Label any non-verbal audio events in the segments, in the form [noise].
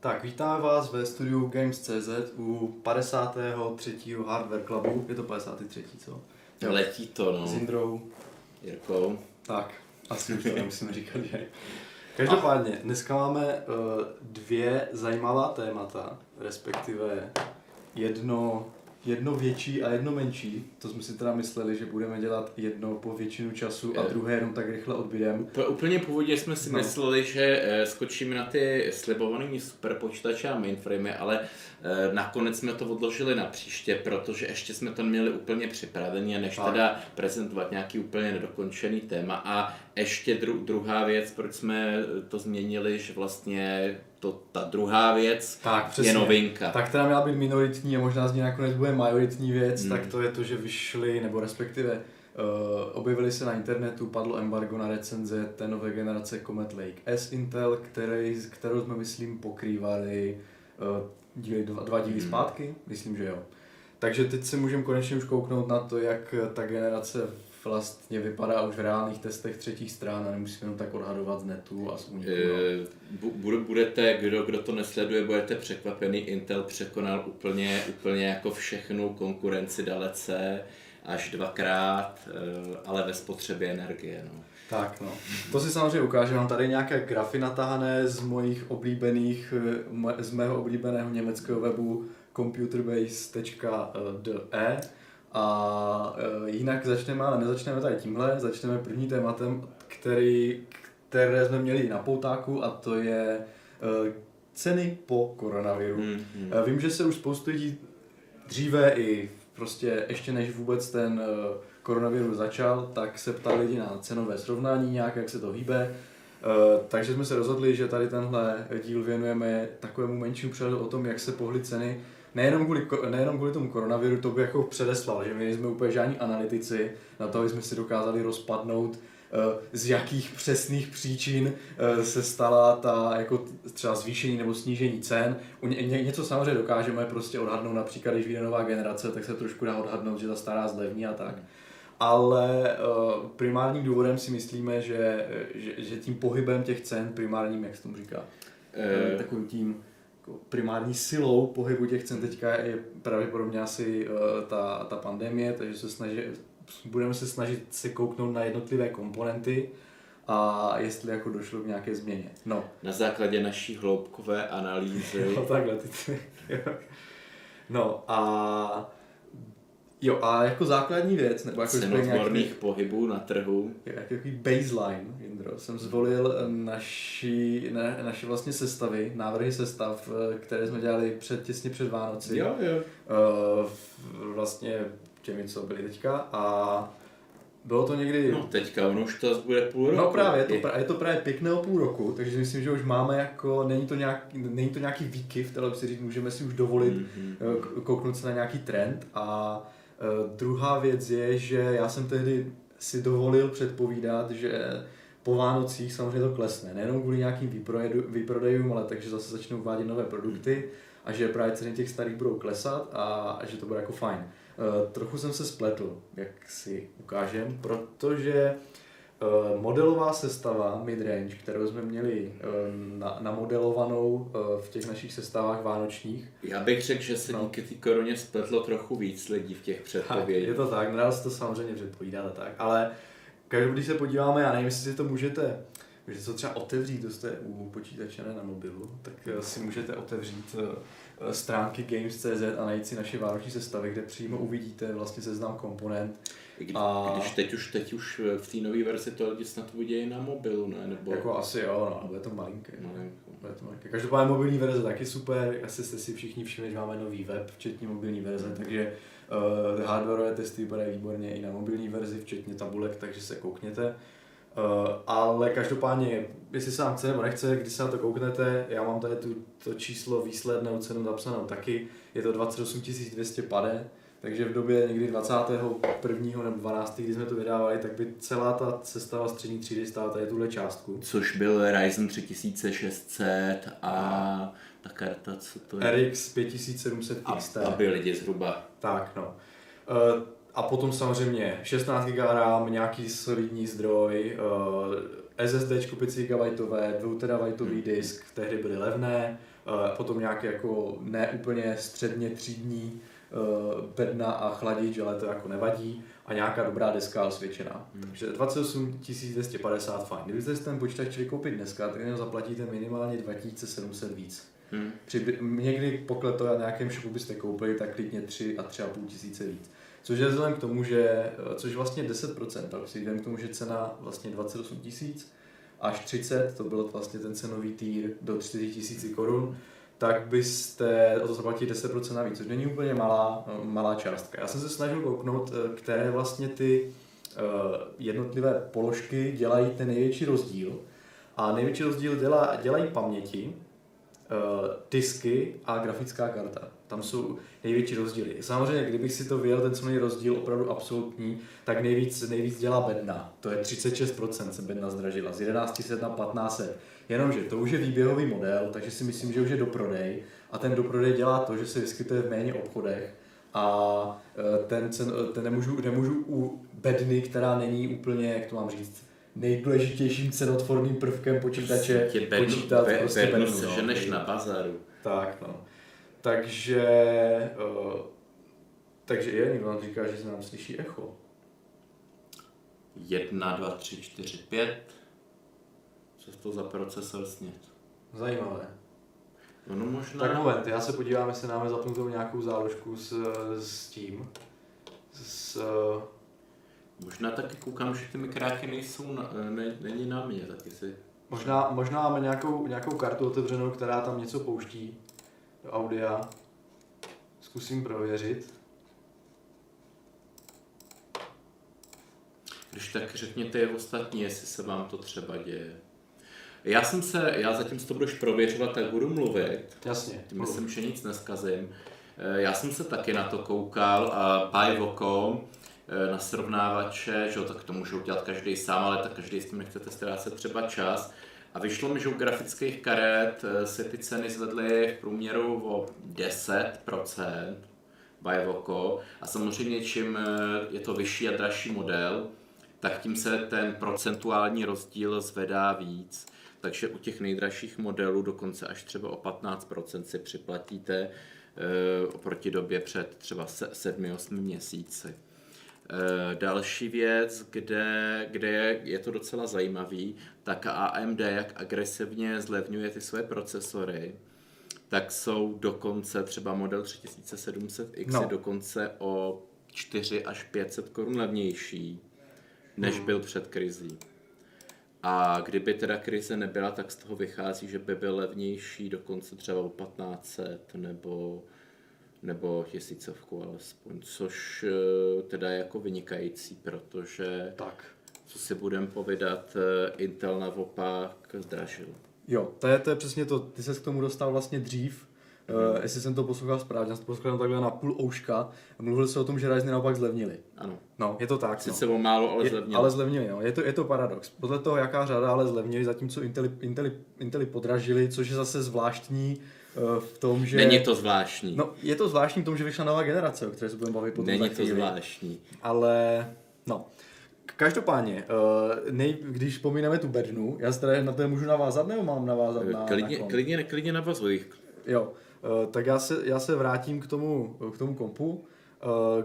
Tak, vítáme vás ve studiu Games.cz u 53. Hardware Clubu. Je to 53. co? Letí to, no. S Indrou. Jirkou. Tak, asi už to nemusíme říkat, že? Každopádně, dneska máme uh, dvě zajímavá témata, respektive jedno jedno větší a jedno menší. To jsme si teda mysleli, že budeme dělat jedno po většinu času a druhé jenom tak rychle odbydem. Po, úplně původně jsme si no. mysleli, že eh, skočíme na ty slibované super počítače a mainframe, ale nakonec jsme to odložili na příště, protože ještě jsme to měli úplně připravené, než tak. teda prezentovat nějaký úplně nedokončený téma. A ještě dru, druhá věc, proč jsme to změnili, že vlastně to, ta druhá věc tak, přesně. je novinka. Tak která měla být minoritní a možná z ní nakonec bude majoritní věc, hmm. tak to je to, že vyšly, nebo respektive uh, objevily se na internetu, padlo embargo na recenze té nové generace Comet Lake S Intel, který, kterou jsme myslím pokrývali uh, díly, dva, dva díly hmm. zpátky, myslím, že jo. Takže teď si můžeme konečně už kouknout na to, jak ta generace vlastně vypadá už v reálných testech třetích stran a nemusíme jenom tak odhadovat z netu a z úniku. E, budete, kdo, kdo to nesleduje, budete překvapený, Intel překonal úplně, úplně jako všechnu konkurenci dalece až dvakrát, eh, ale ve spotřebě energie. No. Tak no, to si samozřejmě ukáže, mám tady nějaké grafy natahané z mojich oblíbených, z mého oblíbeného německého webu computerbase.de a e, jinak začneme, ale nezačneme tady tímhle, začneme první tématem, který, které jsme měli na poutáku a to je e, ceny po koronaviru. Mm, mm. Vím, že se už spoustu lidí dříve i prostě ještě než vůbec ten e, koronavirus začal, tak se ptali lidi na cenové srovnání nějak, jak se to hýbe. takže jsme se rozhodli, že tady tenhle díl věnujeme takovému menšímu přehledu o tom, jak se pohly ceny nejenom kvůli, nejenom kvůli tomu koronaviru, to by jako předeslal, že my nejsme úplně žádní analytici, na to, aby jsme si dokázali rozpadnout, eh, z jakých přesných příčin eh, se stala ta jako třeba zvýšení nebo snížení cen. Ně, něco samozřejmě dokážeme prostě odhadnout, například když vyjde nová generace, tak se trošku dá odhadnout, že ta stará zlevní a tak. Ale uh, primárním důvodem si myslíme, že, že, že tím pohybem těch cen, primárním, jak se tomu říká, e... takovým tím jako primární silou pohybu těch cen teďka je pravděpodobně asi ta, ta pandemie, takže se snaží, budeme se snažit se kouknout na jednotlivé komponenty a jestli jako došlo k nějaké změně. No. Na základě naší hloubkové analýzy. [laughs] no takhle, ty, [laughs] No a Jo, a jako základní věc, nebo jako nějaký, pohybů na trhu. Jako jaký baseline, Jindro, jsem zvolil naši, ne, naše vlastně sestavy, návrhy sestav, které jsme dělali před, těsně před Vánoci. Jo, jo. Uh, vlastně těmi, co byli teďka a bylo to někdy... No teďka, ono už to bude půl roku. No právě, je to, je to právě pěkného půl roku, takže myslím, že už máme jako, není to, nějak, není to nějaký výkyv, ale si říct, můžeme si už dovolit mm-hmm. kouknout se na nějaký trend a Uh, druhá věc je, že já jsem tehdy si dovolil předpovídat, že po Vánocích samozřejmě to klesne. Nejenom kvůli nějakým výprodejům, ale takže zase začnou uvádět nové produkty a že právě ceny těch starých budou klesat a, a že to bude jako fajn. Uh, trochu jsem se spletl, jak si ukážem, protože Eh, modelová sestava midrange, kterou jsme měli eh, na, namodelovanou eh, v těch našich sestavách vánočních. Já bych řekl, že se no. díky té koroně spletlo trochu víc lidí v těch předpovědích. Je to tak, nedá se to samozřejmě předpovídat tak, ale každý, když se podíváme, já nevím, jestli si to můžete Můžete to třeba otevřít, to jste u počítače, ne na mobilu, tak si můžete otevřít stránky Games.cz a najít si naše vánoční sestavy, kde přímo uvidíte vlastně seznam komponent kdy, a... Když teď už, teď už v té nové verzi to lidi snad uvidějí na mobilu, ne? Nebo... Jako asi jo, no, bude to malinké. Bude to malinké. Každopádně mobilní verze taky super, asi jste si všichni všimli, že máme nový web, včetně mobilní verze, mm. takže uh, hardwareové testy vypadají výborně i na mobilní verzi, včetně tabulek, takže se koukněte. Uh, ale každopádně, jestli se vám chce nebo nechce, když se na to kouknete, já mám tady tu, to číslo výslednou cenu zapsanou taky, je to 28 200 pade, takže v době někdy 21. nebo 12. kdy jsme to vydávali, tak by celá ta sestava střední třídy stála tady tuhle částku. Což byl Ryzen 3600 a ta karta, co to je? RX 5700 XT. Aby lidi zhruba. Tak, no. Uh, a potom samozřejmě 16 GB RAM, nějaký solidní zdroj, uh, SSD 5 GB, 2 terabajtový disk, tehdy byly levné, uh, potom nějaké jako neúplně středně třídní uh, bedna a chladič, ale to jako nevadí a nějaká dobrá deska osvědčená. Hmm. Takže 28 250 fajn. Kdybyste si ten počítač chtěli koupit dneska, tak jenom zaplatíte minimálně 2700 víc. Hmm. Při, někdy pokud to na nějakém shopu byste koupili, tak klidně 3 a 3,5 tisíce víc. Což je vzhledem k tomu, že, eh, což vlastně 10%, ale vzhledem k tomu, že cena vlastně 28 tisíc až 30, to byl vlastně ten cenový týr do 4 tisíci korun, tak byste o to zaplatili 10% navíc, což není úplně malá, no, malá částka. Já jsem se snažil kouknout, eh, které vlastně ty eh, jednotlivé položky dělají ten největší rozdíl. A největší rozdíl dělá, dělají paměti, disky a grafická karta. Tam jsou největší rozdíly. Samozřejmě, kdybych si to vyjel, ten cenový rozdíl opravdu absolutní, tak nejvíc, nejvíc dělá bedna. To je 36% se bedna zdražila, z 1100 na 1500. Jenomže to už je výběhový model, takže si myslím, že už je do prodej. A ten do prodej dělá to, že se vyskytuje v méně obchodech. A e, ten, cen, ten nemůžu, nemůžu u bedny, která není úplně, jak to mám říct, nejdůležitějším cenotvorným prvkem počítače prostě bednu, počítat be, prostě bednu, bednu, no. ženeš na bazaru. Tak, no. Takže, uh, takže je, někdo nám říká, že se nám slyší echo. Jedna, dva, tři, čtyři, pět. Co to za procesor snět? Zajímavé. No, no možná... Tak moment, já se podívám, jestli máme zapnutou nějakou záložku s, s tím. S, Možná taky koukám, že ty mikráky nejsou, na, ne, není na mě, taky si... Možná, možná máme nějakou, nějakou kartu otevřenou, která tam něco pouští do audia. Zkusím prověřit. Když tak řekněte je ostatní, jestli se vám to třeba děje. Já jsem se, já zatím si to budeš prověřovat, tak budu mluvit. Jasně. Tím myslím, že nic neskazím. Eh, já jsem se taky na to koukal a Pivoko eh, na srovnávače, že jo, tak to můžou dělat každý sám, ale tak každý s tím nechcete ztrácet třeba čas. A vyšlo mi, že u grafických karet eh, se ty ceny zvedly v průměru o 10% Bajvoko. A samozřejmě čím eh, je to vyšší a dražší model, tak tím se ten procentuální rozdíl zvedá víc. Takže u těch nejdražších modelů dokonce až třeba o 15% si připlatíte e, oproti době před třeba 7-8 měsíci. Eh, další věc, kde, kde je, je to docela zajímavý, tak AMD, jak agresivně zlevňuje ty své procesory, tak jsou dokonce třeba model 3700X no. je dokonce o 4 až 500 korun levnější, než hmm. byl před krizí. A kdyby teda krize nebyla, tak z toho vychází, že by byl levnější dokonce třeba o 1500 nebo nebo tisícovku alespoň, což eh, teda je jako vynikající, protože tak. Co si budeme povídat, eh, Intel naopak zdražil. Jo, to je, to je přesně to, ty se k tomu dostal vlastně dřív, Uh, jestli jsem to poslouchal správně, já jsem to poslouchal takhle na půl ouška, mluvil se o tom, že Ryzeny naopak zlevnili. Ano. No, je to tak. Sice no. o málo, ale zlevnili. Ale zlevnili, no. Je to, je to paradox. Podle toho, jaká řada ale zlevnili, zatímco Inteli, Inteli, Inteli podražili, což je zase zvláštní Eh, v tom, že... Není to zvláštní. No, je to zvláštní v tom, že vyšla nová generace, o které se budeme bavit potom Není to zvláštní. Ale, no. Každopádně, uh, nej, když pomíneme tu bednu, já se na to můžu navázat, nebo mám navázat na, klidně, na klidně, klidně navazuj. Jo, uh, tak já se, já se vrátím k tomu, k tomu kompu. Uh,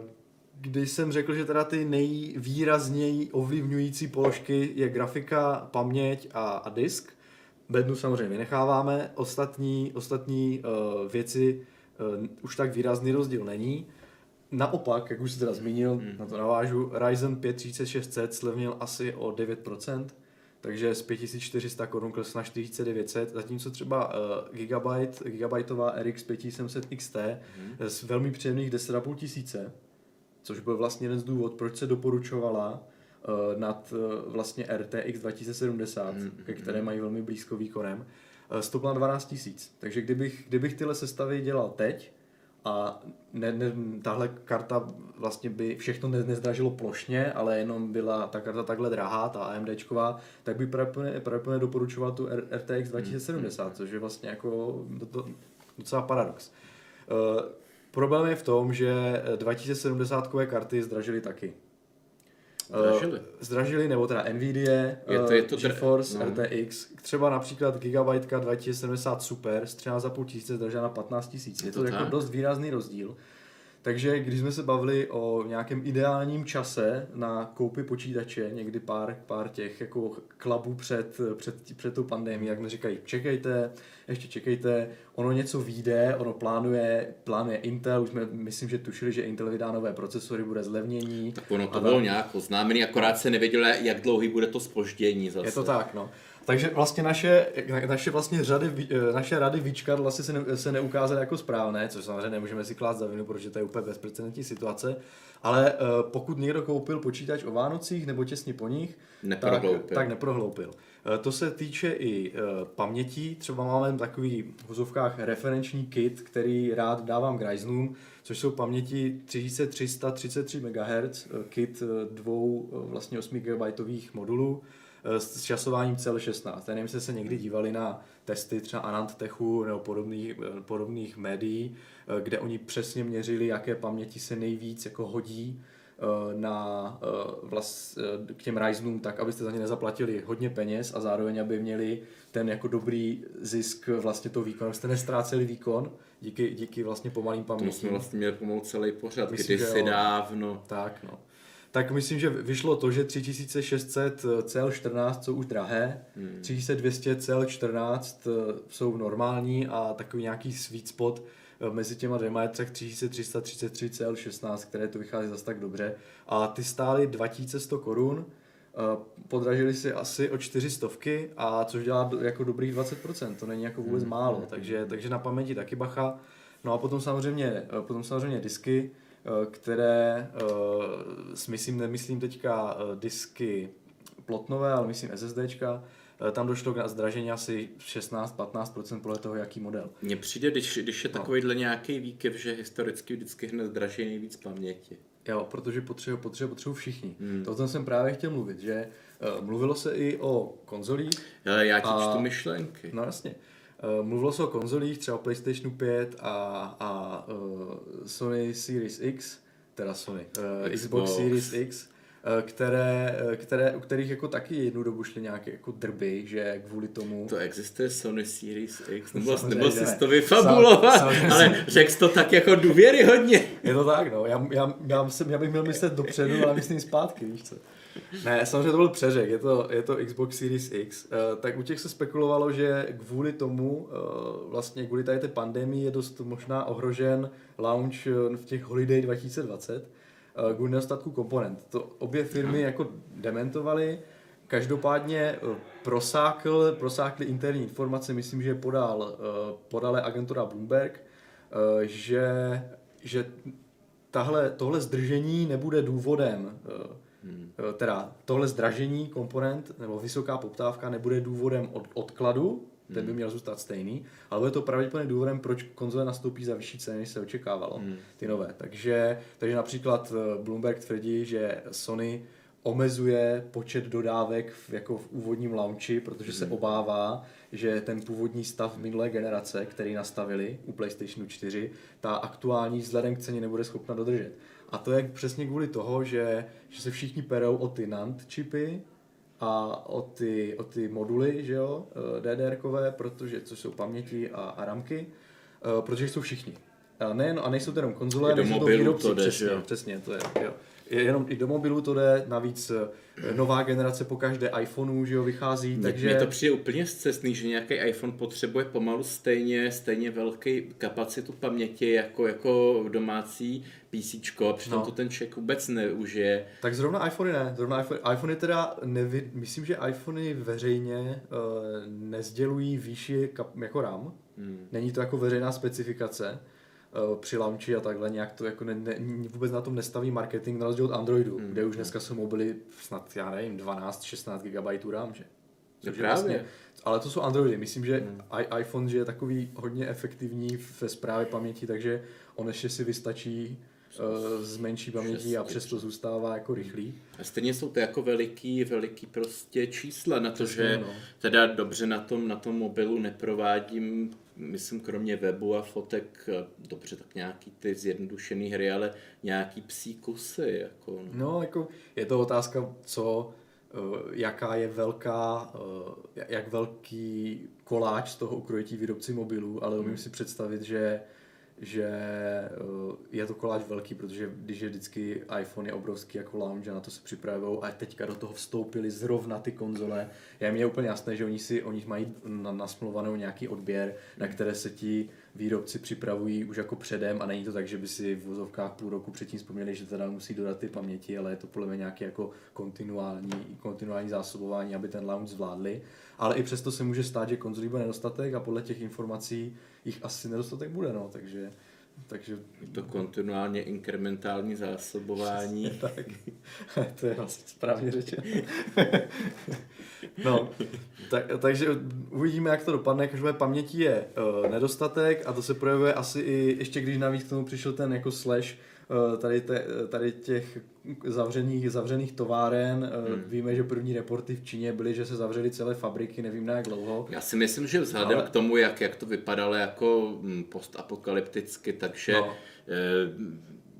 když jsem řekl, že teda ty nejvýrazněji ovlivňující položky je grafika, paměť a, a disk, bednu samozřejmě vynecháváme, ostatní, ostatní uh, věci uh, už tak výrazný rozdíl není. Naopak, jak už jsi teda zmínil, hmm. na to navážu, Ryzen 5 3600 slevnil asi o 9%, takže z 5400 korun klesl na 4900, zatímco třeba uh, Gigabyte, Gigabyteová RX 5700 XT hmm. z velmi příjemných 10,5 tisíce, což byl vlastně jeden z důvod, proč se doporučovala uh, nad uh, vlastně RTX 2070, mm, ke které mají velmi blízko výkonem, uh, stoupla 12 tisíc. Takže kdybych, kdybych tyhle sestavy dělal teď, a ne, ne, tahle karta vlastně by všechno ne, nezdražilo plošně, ale jenom byla ta karta takhle drahá, ta AMDčková, tak by pravděpodobně doporučoval tu RTX 2070, což je vlastně jako docela paradox. Uh, problém je v tom, že 2070 karty zdražily taky. Zdražili. Zdražili, nebo teda Nvidia, Je to- je to dr- GeForce no. RTX, třeba například Gigabyte 2070 Super z 13,5 tisíce zdražila na 15 tisíc. Je Je to, to jako dost výrazný rozdíl. Takže když jsme se bavili o nějakém ideálním čase na koupy počítače, někdy pár, pár těch jako klabů před, před, před tou pandemí, jak mi říkají, čekejte, ještě čekejte, ono něco vyjde, ono plánuje, plánuje Intel, už jsme, myslím, že tušili, že Intel vydá nové procesory, bude zlevnění. Tak ono to bylo tak. nějak oznámený, akorát se nevědělo, jak dlouhý bude to spoždění zase. Je to tak, no. Takže vlastně naše, naše, vlastně řady, eh, naše rady vyčkat vlastně se, ne, se neukázaly jako správné, což samozřejmě nemůžeme si klást za vinu, protože to je úplně bezprecedentní situace. Ale eh, pokud někdo koupil počítač o Vánocích nebo těsně po nich, tak, Neprohloupil. tak neprohloupil. Eh, To se týče i eh, pamětí, třeba máme takový v vozovkách referenční kit, který rád dávám k Ryzenům, což jsou paměti 3333 MHz, kit dvou vlastně 8 GB modulů s časováním CL16. Já nevím, jestli se někdy dívali na testy třeba Anantechu nebo podobných, eh, podobných médií, eh, kde oni přesně měřili, jaké paměti se nejvíc jako hodí eh, na, eh, vlast, eh, k těm Ryzenům tak, abyste za ně nezaplatili hodně peněz a zároveň, aby měli ten jako dobrý zisk vlastně to výkon, abyste nestráceli výkon díky, díky vlastně pomalým To jsme pamětím. vlastně měli pomalu celý pořad, Myslím, kdysi dávno. Tak, no. Tak myslím, že vyšlo to, že 3600 CL14 jsou už drahé, Hmm. 3200 CL14 eh, jsou normální a takový nějaký sweet spot eh, mezi těma dvěma je třeba 3333 CL16, které to vychází zase tak dobře. A ty stály 2100 korun, eh, podražili si asi o 400, a což dělá jako dobrých 20%, to není jako vůbec Hmm. málo, takže, takže na paměti taky bacha. No a potom samozřejmě, eh, potom samozřejmě disky, eh, které eh, s myslím, nemyslím teďka eh, disky plotnové, ale myslím SSDčka, eh, tam došlo k zdražení asi 16-15% podle toho, jaký model. Mně přijde, když, když je No. takovýhle nějaký výkyv, že historicky vždycky hned zdraží nejvíc paměti. Jo, protože potřebují potřebu, potřebu všichni. Hmm. To tom jsem právě chtěl mluvit, že mluvilo se i o konzolích, Ale já ti A- čtu myšlenky. no jasně, mluvilo se o konzolích, třeba PlayStationu 5 a, a uh, Sony Series X, teda Sony, uh, Xbox. Xbox. Series X, eh, které, eh, které, u kterých jako taky jednu dobu šly nějaké jako drby, že kvůli tomu... To existuje Sony Series X, nebo, nebo jsi to vyfabulovat, Sam- ale řekl to tak jako důvěryhodně. Je to tak, no. Já, já, já, jsem, já bych měl myslet dopředu, ale myslím zpátky, víš co. Ne, samozřejmě to byl přeřek, je to, je to Xbox Series X. Uh, tak u těch se spekulovalo, že kvůli tomu, uh, vlastně kvůli tady té pandemii je dost možná ohrožen launch eh, v těch Holiday 2020 uh, kvůli nedostatku komponent. To obě firmy jako dementovaly, Každopádně prosákl, prosákly interní informace, myslím, že je podal, podala agentura Bloomberg, že, že tahle, tohle zdržení nebude důvodem, Hmm. eh, teda tohle zdražení komponent nebo vysoká poptávka nebude důvodem od, odkladu, ten by měl zůstat stejný, ale bude to pravděpodobně důvodem, proč konzole nastoupí za vyšší ceny, než se očekávalo, Hmm. ty nové. Takže, takže například eh, Bloomberg tvrdí, že Sony omezuje počet dodávek v, jako v úvodním launchi, protože se obává, že ten původní stav minulé generace, který nastavili u PlayStationu 4, ta aktuální vzhledem k ceně nebude schopna dodržet. A to je přesně kvůli toho, že, že se všichni perou o ty NAND čipy a o ty, o ty moduly, že jo, DDR-kové, protože, což jsou paměti a, a ramky, eh, protože jsou všichni. A, nejen, a nejsou to jenom konzole, nejsou to výrobci, to jde, přesně, jo? přesně, to je, jo. Je jenom i do mobilu to jde, navíc eh, nová generace po každé iPhoneu, že jo, vychází, Mně- takže... Mně to přijde úplně zcestný, že nějaký iPhone potřebuje pomalu stejně, stejně velký kapacitu paměti jako, jako domácí PC, a přitom No. to ten člověk vůbec neužije. Tak zrovna iPhony ne, zrovna iPhone, iPhony teda, nevi, myslím, že iPhony veřejně uh, nezdělují výši kap, jako RAM, Hmm. není to jako veřejná specifikace při launchi a takhle, nějak to jako ne, ne, vůbec na tom nestaví marketing, na rozdíl od Androidu, Hmm. kde už dneska jsou mobily snad, já nevím, 12-16 GB RAM, že? No Což je právě. ale to jsou Androidy. Myslím, že Hmm. i- iPhone že je takový hodně efektivní ve správě paměti, takže on ještě si vystačí uh, z menší paměti a přesto zůstává jako rychlý. A stejně jsou to jako veliký, veliký prostě čísla na to, Přesně, že no. teda dobře na tom, na tom mobilu neprovádím myslím, kromě webu a fotek, dobře, tak nějaký ty zjednodušené hry, ale nějaký psí kusy. Jako. No, jako je to otázka, co, eh, jaká je velká, eh, jak velký koláč z toho ukrojetí výrobci mobilů, ale umím hmm. si představit, že že eh, je to koláč velký, protože když je vždycky iPhone je obrovský jako lounge a na to se připravují a teďka do toho vstoupili zrovna ty konzole. Je mi úplně jasné, že oni si oni mají nasmluvanou nějaký odběr, na které se ti výrobci připravují už jako předem a není to tak, že by si v vozovkách půl roku předtím vzpomněli, že teda musí dodat ty paměti, ale je to podle mě nějaké jako kontinuální, kontinuální zásobování, aby ten lounge zvládli. Ale i přesto se může stát, že konzolí bude nedostatek a podle těch informací jich asi nedostatek bude, no, takže takže... To kontinuálně inkrementální zásobování. tak. [laughs] to je vlastně správně řečeno. no, tak, takže uvidíme, jak to dopadne. Každopádně paměti je uh, nedostatek a to se projevuje asi i ještě, když navíc k tomu přišel ten jako slash tady, te, tady těch zavřených, zavřených továren. Uh, hmm. Víme, že první reporty v Číně byly, že se zavřely celé fabriky, nevím na jak dlouho. Já si myslím, že vzhledem Ale... k tomu, jak, jak to vypadalo jako hm, postapokalypticky, takže no.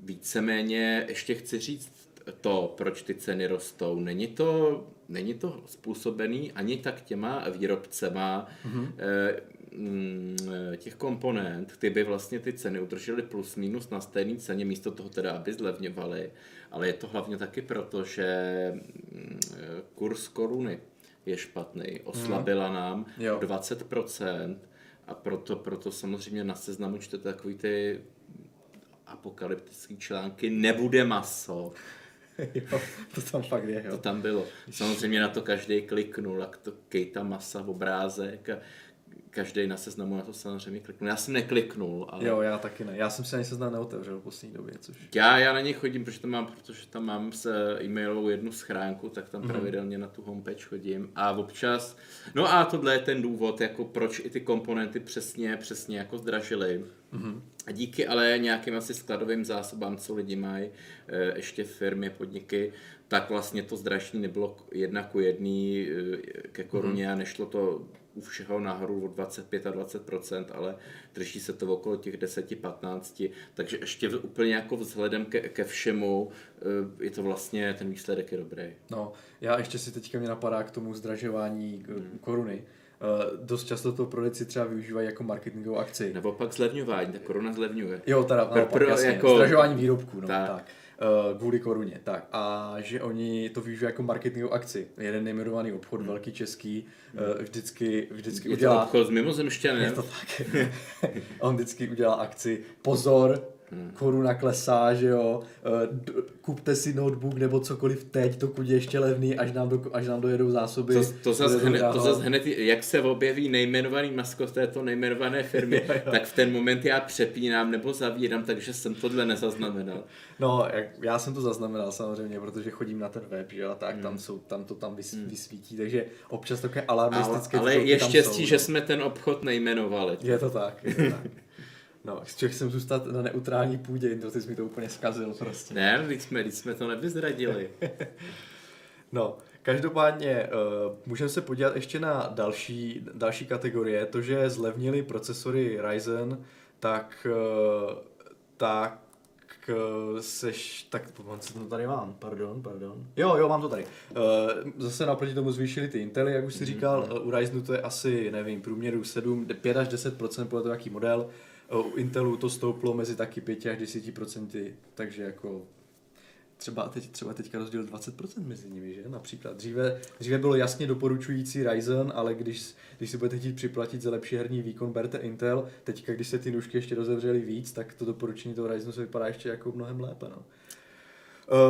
víceméně ještě chci říct to, proč ty ceny rostou. Není to není to způsobený ani tak těma výrobcema mm-hmm. Těch komponent, ty by vlastně ty ceny udržely plus minus na stejné ceně, místo toho teda, aby zlevňovaly. Ale je to hlavně taky proto, že mm, kurz koruny je špatný. Oslabila mm. nám jo. 20% a proto, proto samozřejmě na seznamu čtete takový ty apokalyptické články, nebude maso. [laughs] jo, to tam fakt je, jo. To tam bylo. Samozřejmě na to každý kliknul, jak to Kejta Masa v obrázek a každý na seznamu na to samozřejmě kliknul. Já jsem nekliknul, ale... Jo, já taky ne. Já jsem si ani seznam neotevřel v poslední době, což... Já, já na něj chodím, protože tam mám, protože tam mám s e-mailovou jednu schránku, tak tam mm-hmm. pravidelně na tu homepage chodím a občas... No a tohle je ten důvod, jako proč i ty komponenty přesně, přesně jako zdražily. Mm-hmm. A díky ale nějakým asi skladovým zásobám, co lidi mají, eh, ještě firmy, podniky, tak vlastně to zdražení nebylo jedna ku jedný eh, ke koruně mm-hmm. a nešlo to u všeho nahoru o 25 a 20% ale drží se to okolo těch 10-15, takže ještě úplně jako vzhledem ke, ke všemu eh, je to vlastně, ten výsledek je dobrý. No, já ještě si teďka mě napadá k tomu zdražování hmm. koruny. Uh, dost často to prodejci třeba využívají jako marketingovou akci. Nebo pak zlevňování, ta koruna zlevňuje. Jo, teda, pro, pro, jasně, jako... zdražování výrobků, no, tak. tak. Uh, kvůli koruně, tak. A že oni to využívají jako marketingovou akci. Jeden nejmenovaný obchod, hmm. velký český, uh, vždycky, vždycky je udělá... Je to obchod s mimozemšťanem. Je to tak. [laughs] On vždycky udělá akci. Pozor, hmm. koruna klesá, že jo, uh, kupte si notebook nebo cokoliv teď, dokud je ještě levný, až nám, do, až nám dojedou zásoby. To, to, zase hned, to zase hned, jak se objeví nejmenovaný maskot této nejmenované firmy, [laughs] tak v ten moment já přepínám nebo zavírám, takže jsem tohle nezaznamenal. No, jak, já jsem to zaznamenal samozřejmě, protože chodím na ten web, že jo, tak hmm. tam, jsou, tam to tam vys, hmm. vysvítí, takže občas takové alarmistické Ale, ale je štěstí, jsou, že jsme ten obchod nejmenovali. Je to tak, je to tak. No, chtěl jsem zůstat na neutrální půdě, to ty jsi mi to úplně zkazil prostě. Ne, když jsme, když jsme to nevyzradili. [laughs] no, každopádně uh, můžeme se podívat ještě na další, další kategorie. To, že zlevnili procesory Ryzen, tak, uh, tak uh, seš, tak co to tady mám, pardon, pardon. Jo, jo, mám to tady. Uh, zase naproti tomu zvýšili ty Intely, jak už jsi mm-hmm. říkal, uh, u Ryzenu to je asi, nevím, průměru 7, 5 až 10% podle toho, jaký model. U Intelu to stouplo mezi taky 5 až 10%, takže jako třeba, teď, třeba teďka rozdíl 20% mezi nimi, že? Například. Dříve, dříve bylo jasně doporučující Ryzen, ale když, když si budete chtít připlatit za lepší herní výkon, berte Intel. Teďka, když se ty nůžky ještě rozevřely víc, tak to doporučení toho Ryzenu se vypadá ještě jako mnohem lépe. No.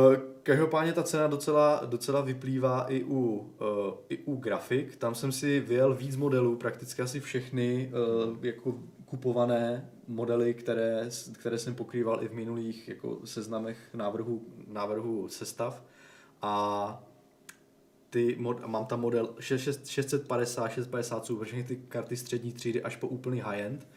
Uh, každopádně ta cena docela, docela vyplývá i u, uh, i u grafik. Tam jsem si vyjel víc modelů, prakticky asi všechny uh, jako kupované modely, které, které jsem pokrýval i v minulých jako seznamech návrhu, návrhu sestav. A ty mod, mám tam model 650, 650, jsou všechny ty karty střední třídy až po úplný high-end.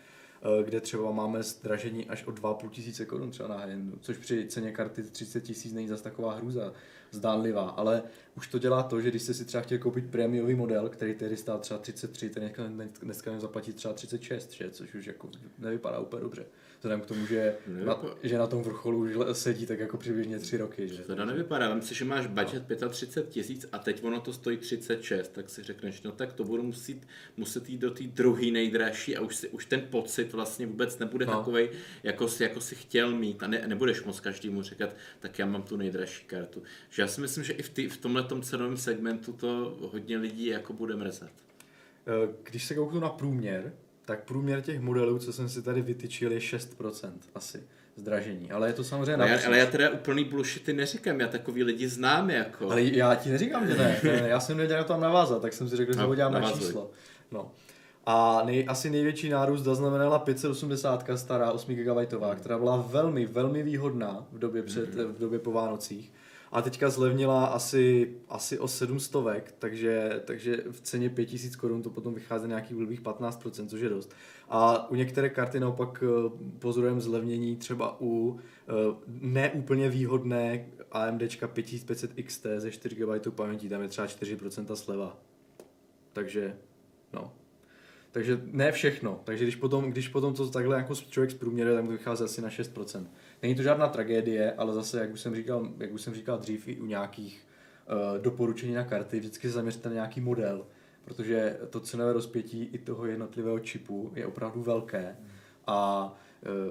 Eh, kde třeba máme zdražení až o 2,5 tisíce korun třeba na high což při ceně karty 30 tisíc není zase taková hruza zdánlivá, ale už to dělá to, že když jste si třeba chtěl koupit prémiový model, který tehdy stál třeba 33, ten dneska, dneska zaplatí třeba 36, že? což už jako nevypadá úplně dobře vzhledem k tomu, že na, že na tom vrcholu už sedí tak jako přibližně tři roky. Že? To nevypadá, vem si, že máš budget 35 tisíc a teď ono to stojí 36, tak si řekneš, no tak to budu muset, muset jít do té druhé nejdražší a už, si, už ten pocit vlastně vůbec nebude no. takový, jako si, jako si chtěl mít a ne, nebudeš moc každému říkat, tak já mám tu nejdražší kartu. Že já si myslím, že i v, tý, v tomhle cenovém segmentu to hodně lidí jako bude mrzet. Eh, když se kouknu na průměr, tak průměr těch modelů, co jsem si tady vytyčil, je 6% asi zdražení. Ale je to samozřejmě ale já, ale já teda úplný bullshity neříkám, já takový lidi znám jako. Ale já ti neříkám, že ne. ne já jsem nedělal tam navázat, tak jsem si řekl, že no, na číslo. No. A nej, asi největší nárůst zaznamenala 580 stará 8 GB, která byla velmi, velmi výhodná v době, před, mm-hmm. v době po Vánocích a teďka zlevnila asi, asi o 700, takže, takže v ceně 5000 korun to potom vychází nějakých blbých 15%, což je dost. A u některé karty naopak eh, pozorujeme zlevnění třeba u eh, neúplně výhodné AMD 5500 XT ze 4 GB paměti, tam je třeba 4% sleva. Takže, no. Takže ne všechno. Takže když potom, když potom to takhle jako člověk zprůměruje, tak to vychází asi na 6%. Není to žádná tragédie, ale zase, jak už jsem říkal, jak už jsem říkal dřív i u nějakých uh, doporučení na karty, vždycky se zaměřte na nějaký model, protože to cenové rozpětí i toho jednotlivého čipu je opravdu velké. A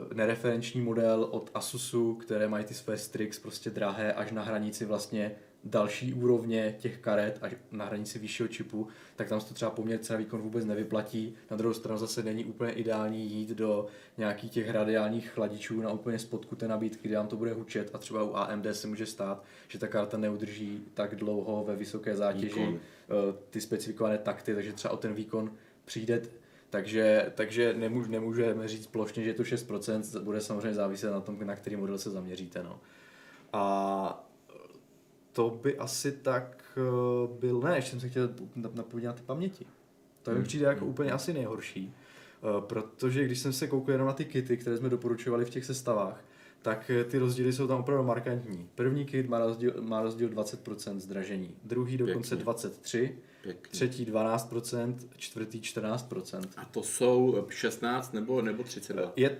uh, nereferenční model od Asusu, které mají ty své Strix prostě drahé až na hranici vlastně další úrovně těch karet až na hranici vyššího čipu, tak tam se to třeba poměr cena výkon vůbec nevyplatí. Na druhou stranu zase není úplně ideální jít do nějakých těch radiálních chladičů na úplně spodku té nabídky, kde vám to bude hučet a třeba u AMD se může stát, že ta karta neudrží tak dlouho ve vysoké zátěži výkon. Eh, ty specifikované takty, takže třeba o ten výkon přijde takže, takže nemůž, nemůžeme říct plošně, že je to 6%, bude samozřejmě záviset na tom, na který model se zaměříte. No. A to by asi tak uh, byl, ne, ještě jsem se chtěl napovědět na ty paměti. To mi hmm. přijde jako hmm. úplně asi nejhorší, uh, protože když jsem se koukal jenom na ty kity, které jsme doporučovali v těch sestavách, tak eh, ty rozdíly jsou tam opravdu markantní. První kit má rozdíl, má rozdíl 20% zdražení, druhý dokonce Pěkně. 23%, Pěkně. třetí 12%, čtvrtý 14%. A to jsou 16 nebo, nebo 32? Je,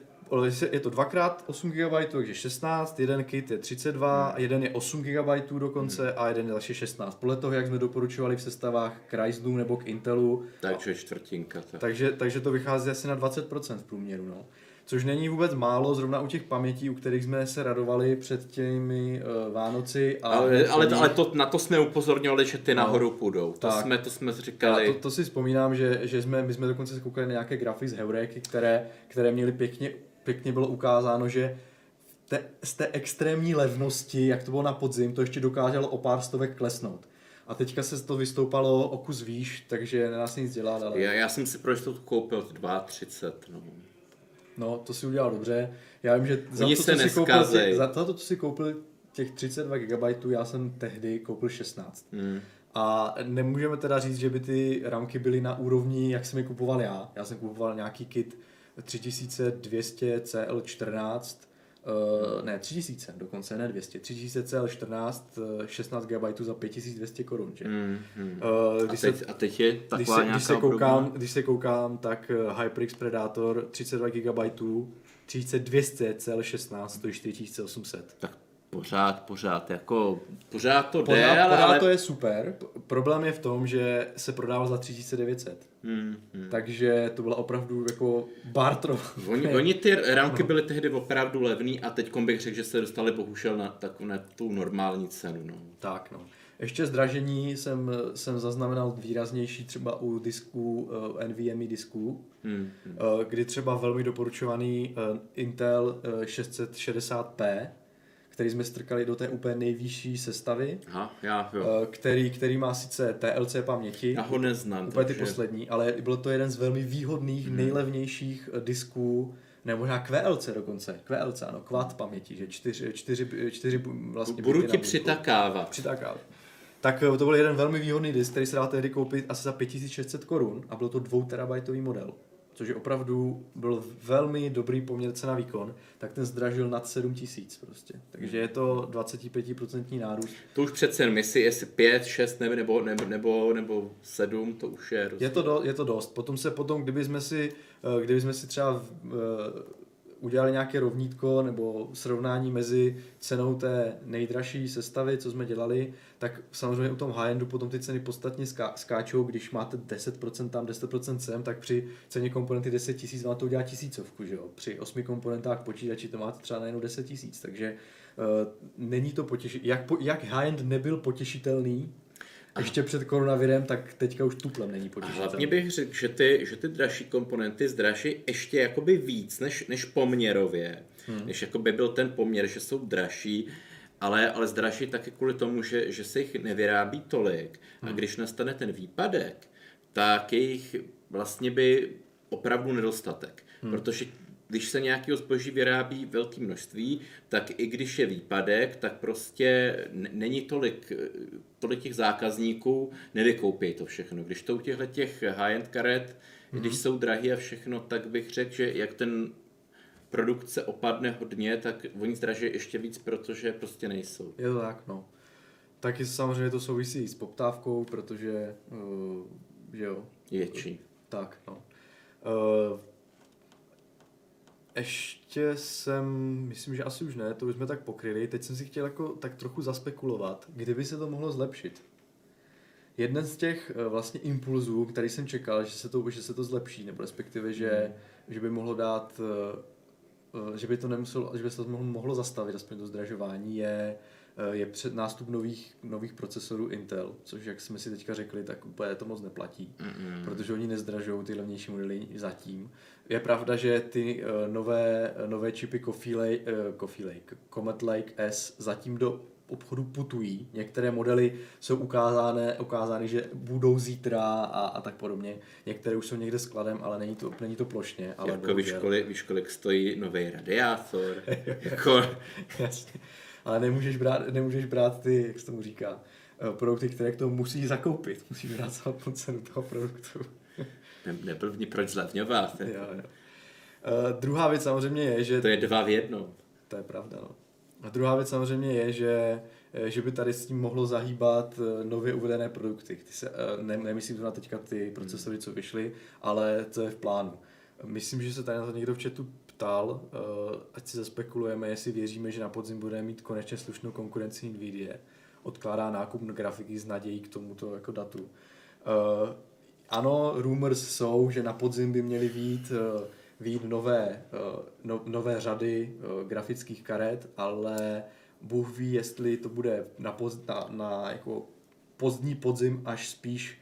je to dvakrát 8 GB, takže 16, jeden kit je 32, hmm. jeden je 8 GB dokonce hmm. a jeden je další 16. Podle toho, jak jsme doporučovali v sestavách k Ryzenu nebo k Intelu. Takže čtvrtinka. Tak. Takže, takže to vychází asi na 20% v průměru. No. Což není vůbec málo, zrovna u těch pamětí, u kterých jsme se radovali před těmi uh, Vánoci. A ale, ale, ale to, na to jsme upozorňovali, že ty no, nahoru půjdou. To tak. jsme, to jsme říkali. Já to, to si vzpomínám, že, že jsme, my jsme dokonce se koukali na nějaké grafy z Heuréky, které, které měly pěkně pěkně bylo ukázáno, že te, z té extrémní levnosti, jak to bylo na podzim, to ještě dokázalo o pár stovek klesnout. A teďka se to vystoupalo o kus výš, takže nás nic dělat. Ale... Já, já jsem si pro jistotu koupil 2,30. No. no, to si udělal dobře. Já vím, že za to, se si koupil, těch, za to, co si koupil těch 32 GB, já jsem tehdy koupil 16. Hmm. A nemůžeme teda říct, že by ty ramky byly na úrovni, jak jsem je kupoval já. Já jsem kupoval nějaký kit 3200 CL14, Uh, ne, 3000 dokonce, ne 200. 3000 CL14, 16 GB za 5200 korun, že? Mm, mm. Uh, když a, teď, se, a teď je taková když se, když se, koukám, když se koukám, tak uh, HyperX Predator 32 GB 3200 CL16 stojí 4800. Tak pořád, pořád, jako pořád to pořád, jde, ale... Pořád to je super. Problém je v tom, že se prodává za 3900. Hmm, hmm. Takže to byla opravdu jako bartro. Oni, [laughs] oni ty rámky no. byly tehdy opravdu levný a teď bych řekl, že se dostali bohužel na takovou na tu normální cenu. No. Tak no. Ještě zdražení jsem, jsem zaznamenal výraznější třeba u disků, uh, NVMe disků, hmm, hmm. Uh, kdy třeba velmi doporučovaný uh, Intel uh, 660p který jsme strkali do té úplně nejvyšší sestavy, Aha, já, jo. Eh, který, který má sice TLC paměti, já ho neznám, úplně takže... ty poslední, ale bylo to jeden z velmi výhodných, hmm. nejlevnějších eh, disků, nebo možná QLC dokonce, QLC, ano, quad paměti, že čtyři, čtyři, čtyři vlastně Budu ti přitakávat. Přitakávat. Tak eh, to byl jeden velmi výhodný disk, který se dal tehdy koupit asi za 5600 korun a byl to 2 terabajtový model. Což je opravdu byl velmi dobrý poměr cena výkon, tak ten zdražil nad 7000 prostě. Takže je to 25% nárůst. To už přece jenom, jestli, jestli 5, 6 nebo, nebo, nebo, nebo, nebo 7, to už je Je to, do, je to dost. Potom se potom, kdyby jsme si, eh, kdyby jsme si třeba eh, udělali nějaké rovnítko nebo srovnání mezi cenou té nejdražší sestavy, co jsme dělali, tak samozřejmě u tom high-endu potom ty ceny podstatně ská- skáčou, když máte 10% tam, 10% sem, tak při ceně komponenty 10 tisíc vám to udělá tisícovku, že jo? Při 8 komponentách počítači to máte třeba najednou 10 tisíc, takže uh, není to potěšitelné. Jak, po, jak high-end nebyl potěšitelný, ještě před koronavirem, tak teďka už tuplem není počítač. Hlavně bych řekl, že ty, že ty dražší komponenty zdraží ještě jakoby víc než, než poměrově. Hmm. Než jakoby byl ten poměr, že jsou dražší, ale, ale zdraží taky kvůli tomu, že, že se jich nevyrábí tolik. Hmm. A když nastane ten výpadek, tak jejich vlastně by opravdu nedostatek. Hmm. Protože když se nějakého zboží vyrábí velké množství, tak i když je výpadek, tak prostě není tolik, tolik těch zákazníků, nevykoupí to všechno. Když to u těchto těch high-end karet, mm-hmm. když jsou drahý a všechno, tak bych řekl, že jak ten produkce opadne hodně, tak oni zdraží ještě víc, protože prostě nejsou. Je to tak, no. Taky samozřejmě to souvisí s poptávkou, protože, uh, že jo. Větší. Tak, no. Uh, ještě jsem, myslím, že asi už ne, to už jsme tak pokryli. Teď jsem si chtěl jako tak trochu zaspekulovat, kdyby se to mohlo zlepšit. Jeden z těch eh, vlastně impulzů, který jsem čekal, že se to, že se to zlepší, nebo respektive, že, mm. že by mohlo dát, eh, eh, že by to nemuselo, že by se to mohlo zastavit, aspoň to zdražování, je je před nástup nových, nových procesorů Intel, což jak jsme si teďka řekli, tak úplně to moc neplatí, mm-hmm. protože oni nezdražují ty levnější modely zatím. Je pravda, že ty uh, nové, nové čipy Coffee Lake, uh, Coffee Lake, Comet Lake S zatím do obchodu putují. Některé modely jsou ukázány, ukázány že budou zítra a, a tak podobně. Některé už jsou někde skladem, ale není to, není to plošně. Ale jako víš, kolik, víš, kolik stojí nový radiátor? [laughs] jako... Jasně ale nemůžeš brát, nemůžeš brát ty, jak se tomu říká, eh, produkty, které k tomu musí zakoupit. Musíš brát samotnou cenu toho produktu. Ne, neblbni, proč zlevňovat? Jo, jo. Uh, druhá věc samozřejmě je, že... To je dva v jednom. To je pravda, no. A druhá věc samozřejmě je, že, eh, že by tady s tím mohlo zahýbat nově uvedené produkty. Ty se, ne, nemyslím to na teďka ty procesory, co vyšly, ale to je v plánu. Myslím, že se tady na to někdo v chatu ptal, ať si zaspekulujeme, jestli věříme, že na podzim bude mít konečně slušnou konkurenci Nvidia. Odkládá nákup grafiky s nadějí k tomuto jako datu. Ano, rumors jsou, že na podzim by měly být, uh, být nové, uh, no, nové řady uh, grafických karet, ale Bůh ví, jestli to bude na, poz, na, na jako pozdní podzim až spíš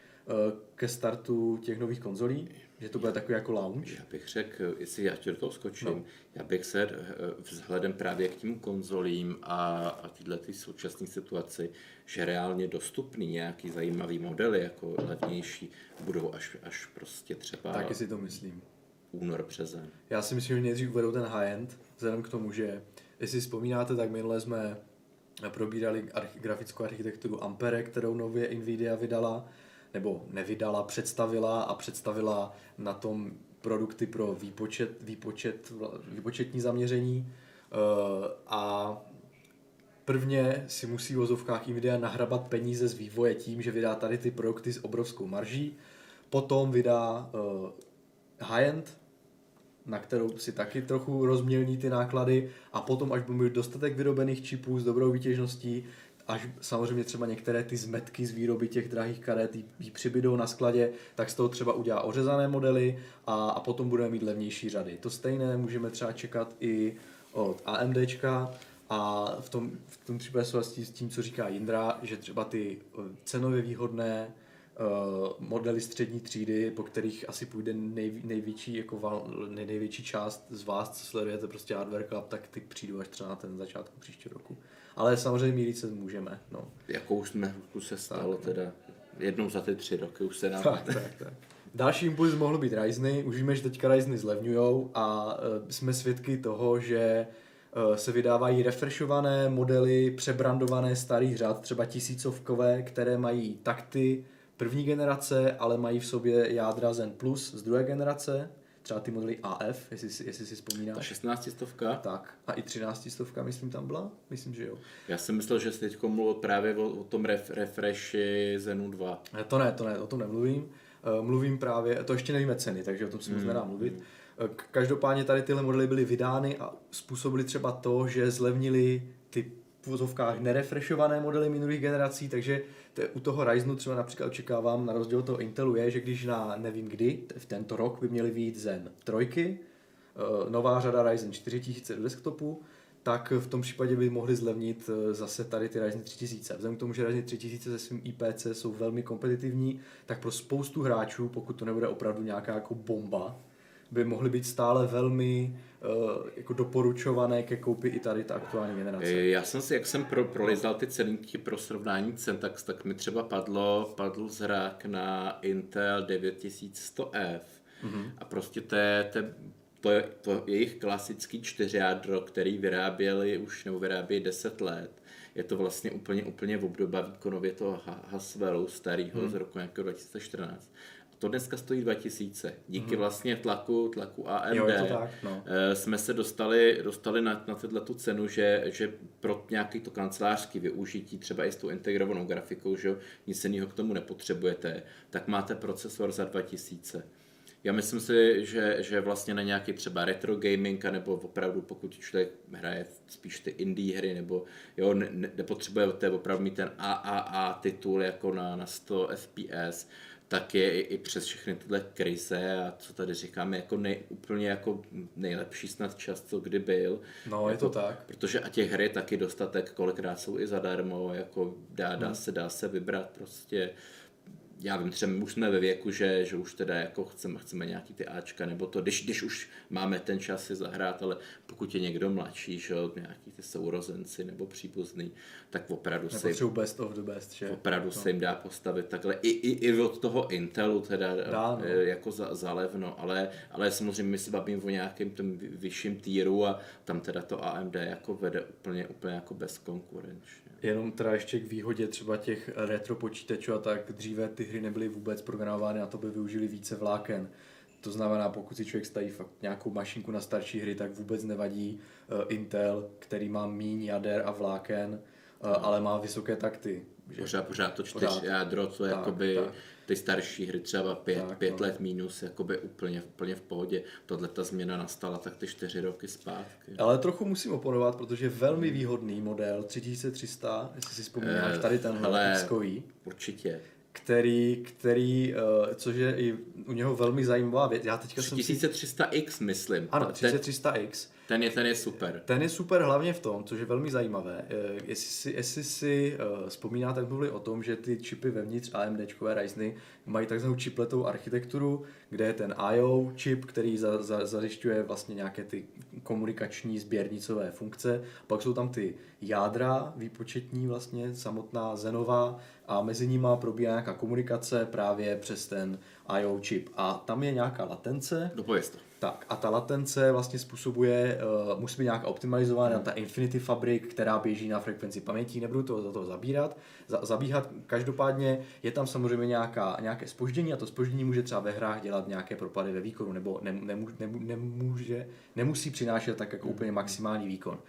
ke startu těch nových konzolí. Že to bude takový jako lounge? Já bych řekl, jestli já ti do toho skočím, no. já bych se eh, vzhledem právě k tím konzolím a, a tyhle ty současné situaci, že reálně dostupný nějaký zajímavý modely, jako levnější, budou až, až prostě třeba... Taky si to myslím. Únor, březen. Já si myslím, že nejdřív uvedou ten high-end, vzhledem k tomu, že jestli vzpomínáte, tak minule jsme probírali arch- grafickou architekturu Ampere, kterou nově Nvidia vydala nebo nevydala, představila a představila na tom produkty pro výpočet, výpočet, výpočetní zaměření. Eh, a prvně si musí v vozovkách Nvidia nahrabat peníze z vývoje tím, že vydá tady ty produkty s obrovskou marží, potom vydá uh, high-end, na kterou si taky trochu rozmělní ty náklady. A potom, až budou mít dostatek vyrobených čipů s dobrou výtěžností, až samozřejmě třeba některé ty zmetky z výroby těch drahých karet jí přibydou na skladě, tak z toho třeba udělá ořezané modely a, a potom budeme mít levnější řady. To stejné můžeme třeba čekat i od AMDčka a v tom, v tom případě souhlasí s tím, co říká Jindra, že třeba ty eh, cenově výhodné uh, modely střední třídy, po kterých asi půjde nej, největší, jako val, nej, největší část z vás, co sledujete prostě Hardware Club, tak ty přijdou až třeba na ten začátku příštího roku ale samozřejmě mírit se můžeme. No. Jakou jsme se stalo tak, teda jednou za ty tři roky už se nám... Tak, tak, tak. Další impuls mohl být Ryzeny. Už víme, že teďka Ryzeny zlevňují a uh, jsme svědky toho, že uh, se vydávají refreshované modely, přebrandované starých řád, třeba tisícovkové, které mají takty první generace, ale mají v sobě jádra Zen Plus z druhé generace třeba ty modely AF, jestli, si- jestli si vzpomínáš. Ta 16 stovka? Tak, a i 13 stovka, myslím, tam byla? Myslím, že jo. Já jsem myslel, že jsi teď mluvil právě o, o tom ref, refreshi Zenu 2. Eh, To ne, to ne, o tom nemluvím. Eh, Mluvím právě, to ještě nevíme ceny, takže o tom si moc nedá mluvit. Eh, Každopádně tady tyhle modely byly vydány a způsobily třeba to, že zlevnili ty v vozovkách nerefreshované modely minulých generací, takže te, u toho Ryzenu třeba například očekávám, na rozdíl od toho Intelu je, že když na nevím kdy, v tento rok by měly výjít Zen 3, eh, nová řada Ryzen 4000 do desktopu, tak v tom případě by mohli zlevnit eh, zase tady ty Ryzen 3000. Vzhledem k tomu, že Ryzen 3000 se svým IPC jsou velmi kompetitivní, tak pro spoustu hráčů, pokud to nebude opravdu nějaká jako bomba, by mohly být stále velmi uh, jako doporučované ke koupi i tady ta aktuální generace. Eh, Já jsem si, jak jsem pro, prolizal ty ceníky pro srovnání cen, tak, tak mi třeba padlo, padl zrak na Intel 9100F. Mm-hmm. A prostě to je, to, je- to, je, to jejich klasický čtyřjádro, který vyráběli už, nebo vyrábějí 10 let. Je to vlastně úplně, úplně v obdoba výkonově toho Ha- Haswellu starého hmm. z roku nějakého 2014. To dneska stojí 2000. Díky vlastně tlaku, tlaku AMD Jo, tak, no. eh, jsme se dostali, dostali na, na tuhle tu cenu, že, že pro nějaký to kancelářský využití, třeba i s tou integrovanou grafikou, že nic jiného k tomu nepotřebujete, tak máte procesor za 2000. Já myslím si, že, že vlastně na nějaký třeba retro gaming, nebo opravdu pokud člověk hraje spíš ty indie hry, nebo jo, ne, ne, nepotřebujete opravdu mít ten AAA titul jako na, na 100 FPS, tak je i, přes všechny tyhle krize a co tady říkáme, jako nej, úplně jako nejlepší snad čas, co kdy byl. No, je jako, to tak. Protože a těch her je taky dostatek, kolikrát jsou i zadarmo, jako dá, dá, se, dá se vybrat prostě já vím, třeba my už jsme ve věku, že, že už teda jako chceme, chceme nějaký ty Ačka, nebo to, když, když už máme ten čas si zahrát, ale pokud je někdo mladší, že jo, nějaký ty sourozenci nebo příbuzný, tak opravdu se, Nepotřebuji best of the best, že? opravdu no. se jim dá postavit takhle. I, i, i od toho Intelu teda Dá, no. eh, jako za, zalevno, ale, ale samozřejmě my se bavíme o nějakém tom vy- vyšším týru a tam teda to AMD jako vede úplně, úplně jako bezkonkurenčně. Jenom teda ještě k výhodě třeba těch retro počítačů a tak dříve ty hry nebyly vůbec programovány na to, by využili více vláken. To znamená, pokud si člověk staví fakt nějakou mašinku na starší hry, tak vůbec nevadí uh, Intel, který má míň jader a vláken, uh, ale má vysoké takty. Že? Pořád, pořád to Pořád. čtyř jádro, co je Tak, jakoby tak. ty starší hry, třeba pět, Tak, pět no. let minus, jakoby úplně, úplně v pohodě. Tohle ta změna nastala tak ty čtyři roky zpátky. Ale trochu musím oponovat, protože je velmi výhodný model 3300, jestli si vzpomínáš, Eh, tady tenhle hele, Xkový, Určitě. který, který uh, což je i u něho velmi zajímavá věc. Já teďka jsem si... 3300X, myslím. Ano, ten, 3300X. Ten, je, ten je super. Ten je super hlavně v tom, což je velmi zajímavé. eh, Jestli si, jestli si uh, vzpomínáte, jak mluvili o tom, že ty čipy vevnitř AMDčkové Ryzeny mají takzvanou chipletou architekturu, kde je ten I.O. čip, který za, za, zajišťuje vlastně nějaké ty komunikační sběrnicové funkce. Pak jsou tam ty jádra výpočetní vlastně, samotná zenová a mezi nimi probíhá nějaká komunikace právě přes ten I.O. čip. A tam je nějaká latence, Dopověz to. Tak a ta latence vlastně způsobuje, uh, musí být nějak optimalizovaná na ta Infinity Fabric, která běží na frekvenci paměti, nebudu to za to zabírat, za, zabíhat. Každopádně je tam samozřejmě nějaká, nějaké spoždění a to spoždění může třeba ve hrách dělat nějaké propady ve výkonu, nebo ne, nemů, nemů, nemůže, nemusí přinášet tak jako úplně maximální výkon.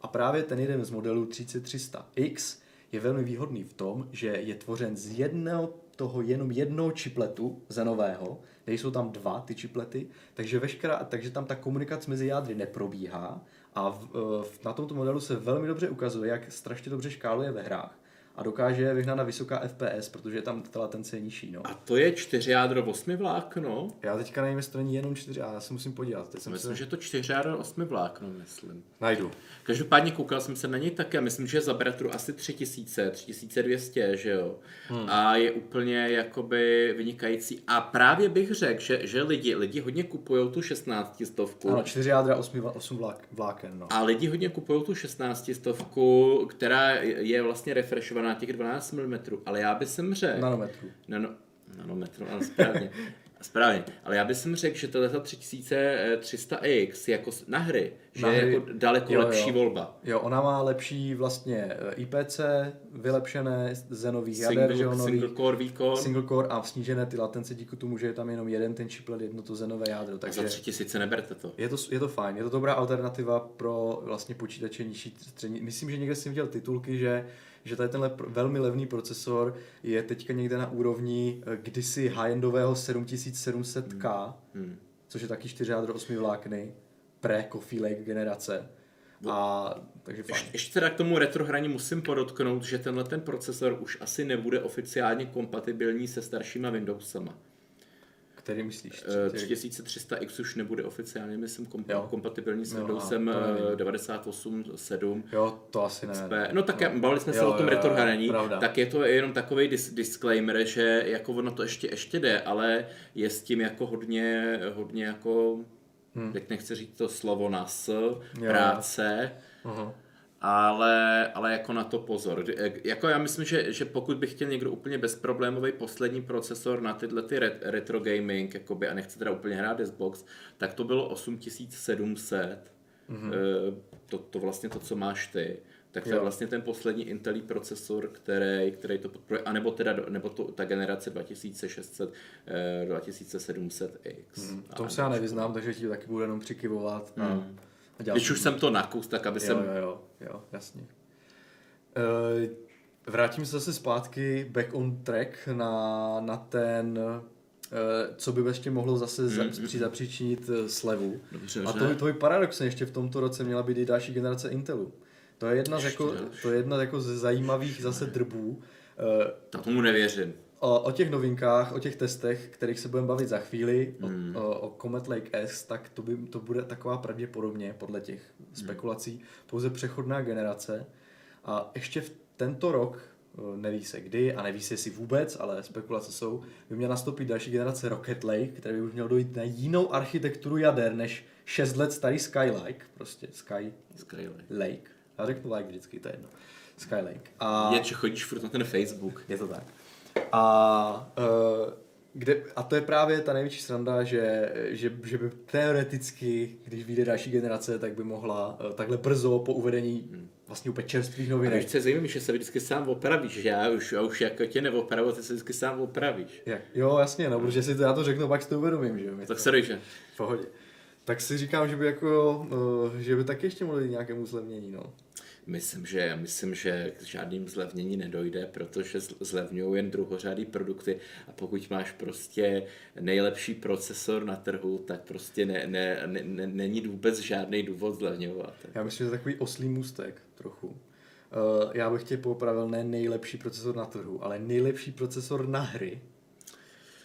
A právě ten jeden z modelů 3300X je velmi výhodný v tom, že je tvořen z jednoho toho jenom jednoho čipletu zenového, nejsou tam dva ty čiplety, takže, veškerá, takže tam ta komunikace mezi jádry neprobíhá a v, v, na tomto modelu se velmi dobře ukazuje, jak strašně dobře škáluje ve hrách a dokáže vyhnat na vysoká FPS, protože tam ta latence je nižší. No. A to je čtyři jádro osmi vlákno? Já teďka nevím, jestli to není jenom čtyři, a já se musím podívat. Teď jsem Myslím, se... že to čtyři jádro osmi vlákno, myslím. Najdu. Každopádně koukal jsem se na něj také, myslím, že za bratru asi 3000, 3200, že jo. Hmm. A je úplně jakoby vynikající. A právě bych řekl, že, že lidi, lidi hodně kupují tu 16 stovku. Ano, čtyři jádra, osmi, vla- osm vlák, vláken. No. A lidi hodně kupují tu 16 stovku, která je vlastně refreshovaná těch 12 mm, ale já bych sem řekl, Nanometrů. Nano, nanometru, ano, správně. [laughs] Správně, ale já bych řekl, že tohle 3300X jako na hry, že Na je hry. jako daleko Jo, lepší jo. volba. Jo, ona má lepší vlastně eh, IPC, vylepšené z nových jader, že Single, nový single core výkon. single core a snížené ty latence díky tomu, že je tam jenom jeden ten chiplet, jedno to zenové jádro, A takže za 3000 neberte to. je to, je to fajn, je to dobrá alternativa pro vlastně počítače nižší střední. Myslím, že někde jsem viděl titulky, že že tady tenhle velmi levný procesor je teďka někde na úrovni eh, kdysi high-endového 7700K, Hmm. což je taky 4 jádro 8 vlákny, pre-Coffee Lake generace. A takže fajn. Ještě, ještě teda k tomu retro hraní musím podotknout, že tenhle ten procesor už asi nebude oficiálně kompatibilní se staršíma Windowsama. Který myslíš? Eh, Tři- 3300X už nebude oficiálně, myslím, kompa- Jo. kompatibilní s Jo, Windowsem a to nevím. eh, 98.7. Jo, to asi ne. XP. No tak no. bavili jsme se Jo, o tom jo, retro jo, hraní, pravda. tak je to jenom takový dis- disclaimer, že jako ono to ještě, ještě jde, ale je s tím jako hodně, hodně jako, hmm. teď nechci říct to slovo na s, práce, Aha. Ale, ale jako na to pozor. Jako já myslím, že, že pokud by chtěl někdo úplně bezproblémový poslední procesor na tyhle ty ret- retro gaming, jakoby, a nechce teda úplně hrát Xbox, tak to bylo 8700. Mm-hmm. To, to vlastně to, co máš ty. Tak to je Jo. vlastně ten poslední Intelí procesor, který, který to podporuje, anebo teda nebo to, ta generace 2600, eh, 2700X. V tom se já nevyznám, takže ti taky budu jenom přikivovat. A, a Když už jsem to nakus, tak aby Jo, jsem... jo, jo, jo, jasně. Uh, vrátím se zase zpátky back on track na, na ten, uh, co by ještě mohlo zase Mm, za, mm, při, zapříčinit uh, slevu. Dobře, A to, to je paradoxně, ještě v tomto roce měla být i další generace Intelu. To je jedna, z jako, to je jedna jako ze zajímavých zase drbů. Tak tomu nevěřím. O, o těch novinkách, o těch testech, kterých se budeme bavit za chvíli, Hmm. o, o, Comet Lake S, tak to, by, to bude taková pravděpodobně, podle těch spekulací, pouze přechodná generace. A ještě v tento rok, neví se kdy a neví se jestli vůbec, ale spekulace jsou, by měla nastoupit další generace Rocket Lake, který by už měl dojít na jinou architekturu jader než 6 let starý Skylake, prostě Sky Skylake. Lake. Já řeknu like vždycky, to je jedno. Skylake. A... Je, chodíš furt na ten Facebook. Je to tak. A, uh, kde, a to je právě ta největší sranda, že, že, že by teoreticky, když vyjde další generace, tak by mohla uh, takhle brzo po uvedení vlastně úplně čerstvých A víš, novinek. co je zajímavé, že se vždycky sám opravíš, že já už, já už jako tě neopravu, ty se vždycky sám opravíš. Jak? Jo, jasně, no, protože si to já to řeknu, pak si to uvědomím, že jo. Tak to- sorry, že? V pohodě. Tak si říkám, že by jako, uh, že by taky ještě mohlo jít nějakému zlevnění, no. Myslím, že, myslím, že k žádným zlevnění nedojde, protože zlevňují jen druhořádý produkty a pokud máš prostě nejlepší procesor na trhu, tak prostě ne, ne, ne, ne, není vůbec žádný důvod zlevňovat. Já myslím, že to je takový oslý můstek trochu. Uh, já bych tě popravil ne nejlepší procesor na trhu, ale nejlepší procesor na hry.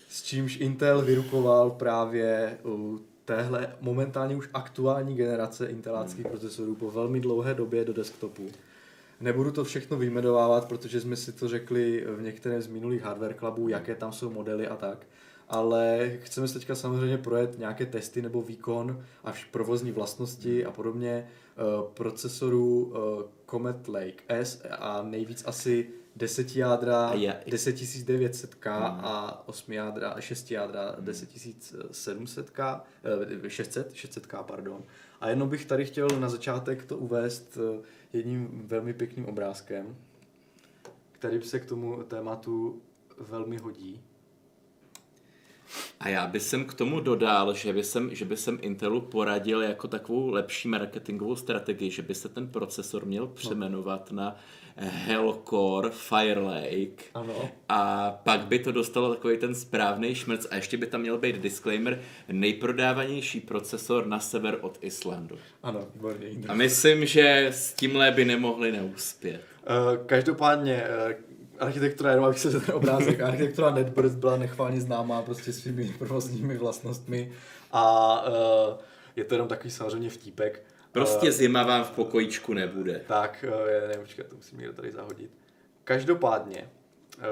S čímž Intel vyrukoval právě u téhle momentálně už aktuální generace inteláckých procesorů po velmi dlouhé době do desktopu. Nebudu to všechno vyjmenovávat, protože jsme si to řekli v některém z minulých hardware clubů, jaké tam jsou modely a tak. Ale chceme si teďka samozřejmě projet nějaké testy nebo výkon a provozní vlastnosti a podobně eh, procesorů eh, Comet Lake S a nejvíc asi 10 jádra A já- 10900K a 8 jádra, 6 jádra 10700K, eh, 600, 600K, pardon. A jenom bych tady chtěl na začátek to uvést eh, jedním velmi pěkným obrázkem, který se k tomu tématu velmi hodí. A já bych sem k tomu dodal, že by jsem, že by jsem Intelu poradil jako takovou lepší marketingovou strategii, že by se ten procesor měl přeměnovat na Hellcore Fire Lake. Ano. A pak by to dostalo takový ten správný šmrc a ještě by tam měl být disclaimer nejprodávanější procesor na sever od Islandu. Ano, výborně. A myslím, že s tímhle by nemohli neuspět. Uh, každopádně uh, architektura, jenom abych se ten obrázek, [laughs] architektura NetBurst byla nechválně známá prostě svými [laughs] provozními vlastnostmi a uh, je to jenom takový samozřejmě vtípek. Prostě zima vám v pokojíčku nebude. Tak, uh, je, nevím, počkat, to musím někdo tady zahodit. Každopádně, uh,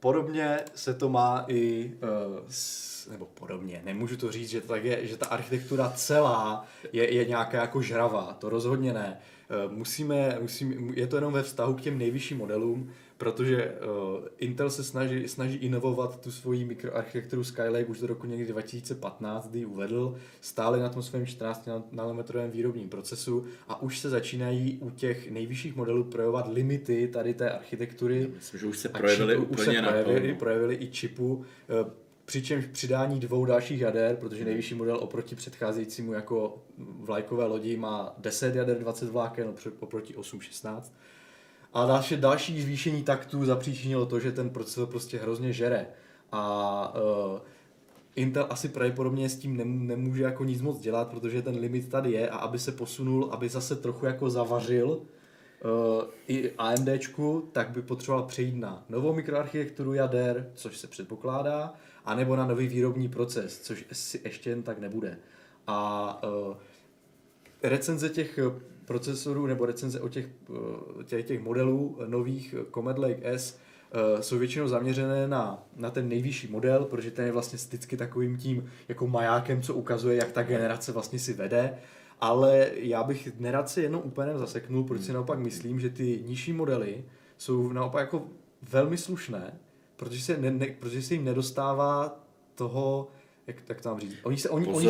podobně se to má i, uh, s, nebo podobně, nemůžu to říct, že to tak je, že ta architektura celá je, je nějaká jako žravá, to rozhodně ne. musíme, musíme, je to jenom ve vztahu k těm nejvyšším modelům, protože uh, Intel se snaží, snaží inovovat tu svoji mikroarchitekturu Skylake už do roku někdy 2015, kdy ji uvedl, stále na tom svém 14 nanometrovém výrobním procesu a už se začínají u těch nejvyšších modelů projevovat limity tady té architektury. Myslím, že už se projevily čipu, úplně už se projevili, projevili i čipu. Uh, přičemž přidání dvou dalších jader, protože nejvyšší model oproti předcházejícímu jako vlajkové lodi má 10 jader 20 vláken oproti 8 16 a další, další zvýšení taktů zapříčinilo to, že ten procesor prostě hrozně žere. A uh, Intel asi pravděpodobně s tím nemůže jako nic moc dělat, protože ten limit tady je a aby se posunul, aby zase trochu jako zavařil uh, i AMDčku, tak by potřeboval přejít na novou mikroarchitekturu jader, což se předpokládá, anebo na nový výrobní proces, což si ještě jen tak nebude. A uh, recenze těch procesorů nebo recenze o těch, eh, těch, těch modelů nových Comet Lake S eh, jsou většinou zaměřené na, na ten nejvyšší model, protože ten je vlastně vždycky takovým tím jako majákem, co ukazuje, jak ta generace vlastně si vede. Ale já bych nerad se jenom úplně zaseknul, protože si naopak myslím, že ty nižší modely jsou naopak jako velmi slušné, protože se, ne, ne, protože se jim nedostává toho, jak, jak to mám říct, oni se, oni, oni,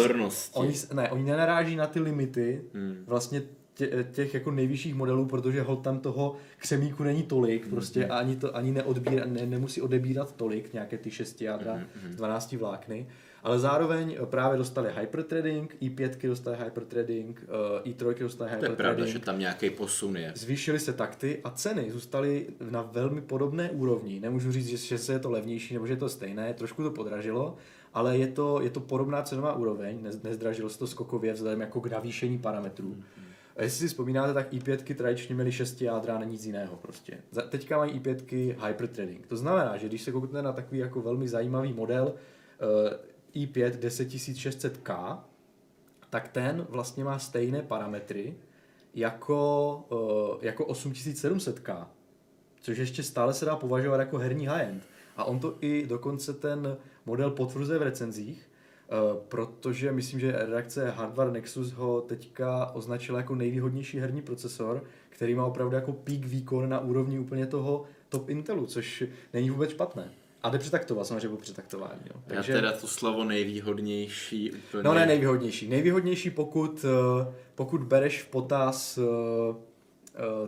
oni, ne, oni nenaráží na ty limity hmm. vlastně tě, těch jako nejvyšších modelů, protože hol tam toho křemíku není tolik, prostě mm-hmm. ani to ani neodbíra, ne, nemusí odebírat tolik, nějaké ty 6 jádra, mm-hmm. 12 vlákny, ale zároveň právě dostali hyperthreading, i5 dostali hyperthreading, uh, i3 dostali hyperthreading. To je pravda, že tam nějaký posun je. Zvýšily se takty a ceny zůstaly na velmi podobné úrovni. Nemůžu říct, že, že se je to levnější nebo že je to stejné, trošku to podražilo, ale je to, je to podobná cenová úroveň, nezdražilo se to skokově vzhledem jako k navýšení parametrů. Mm-hmm. A jestli si vzpomínáte, tak i5 tradičně měly 6 jádra a nic jiného prostě. Teďka mají i5 hyperthreading. To znamená, že když se kouknete na takový jako velmi zajímavý model uh, i5 10600K, tak ten vlastně má stejné parametry jako, uh, jako 8700K, což ještě stále se dá považovat jako herní high-end. A on to i dokonce ten model potvrzuje v recenzích, Eh, protože myslím, že redakce Hardware Nexus ho teďka označila jako nejvýhodnější herní procesor, který má opravdu jako peak výkon na úrovni úplně toho top Intelu, což není vůbec špatné. A jde přetaktovat, samozřejmě po přetaktování. Jo. Takže... Já teda to slovo nejvýhodnější úplně... No ne nejvýhodnější. Nejvýhodnější, pokud, eh, pokud bereš v potaz eh,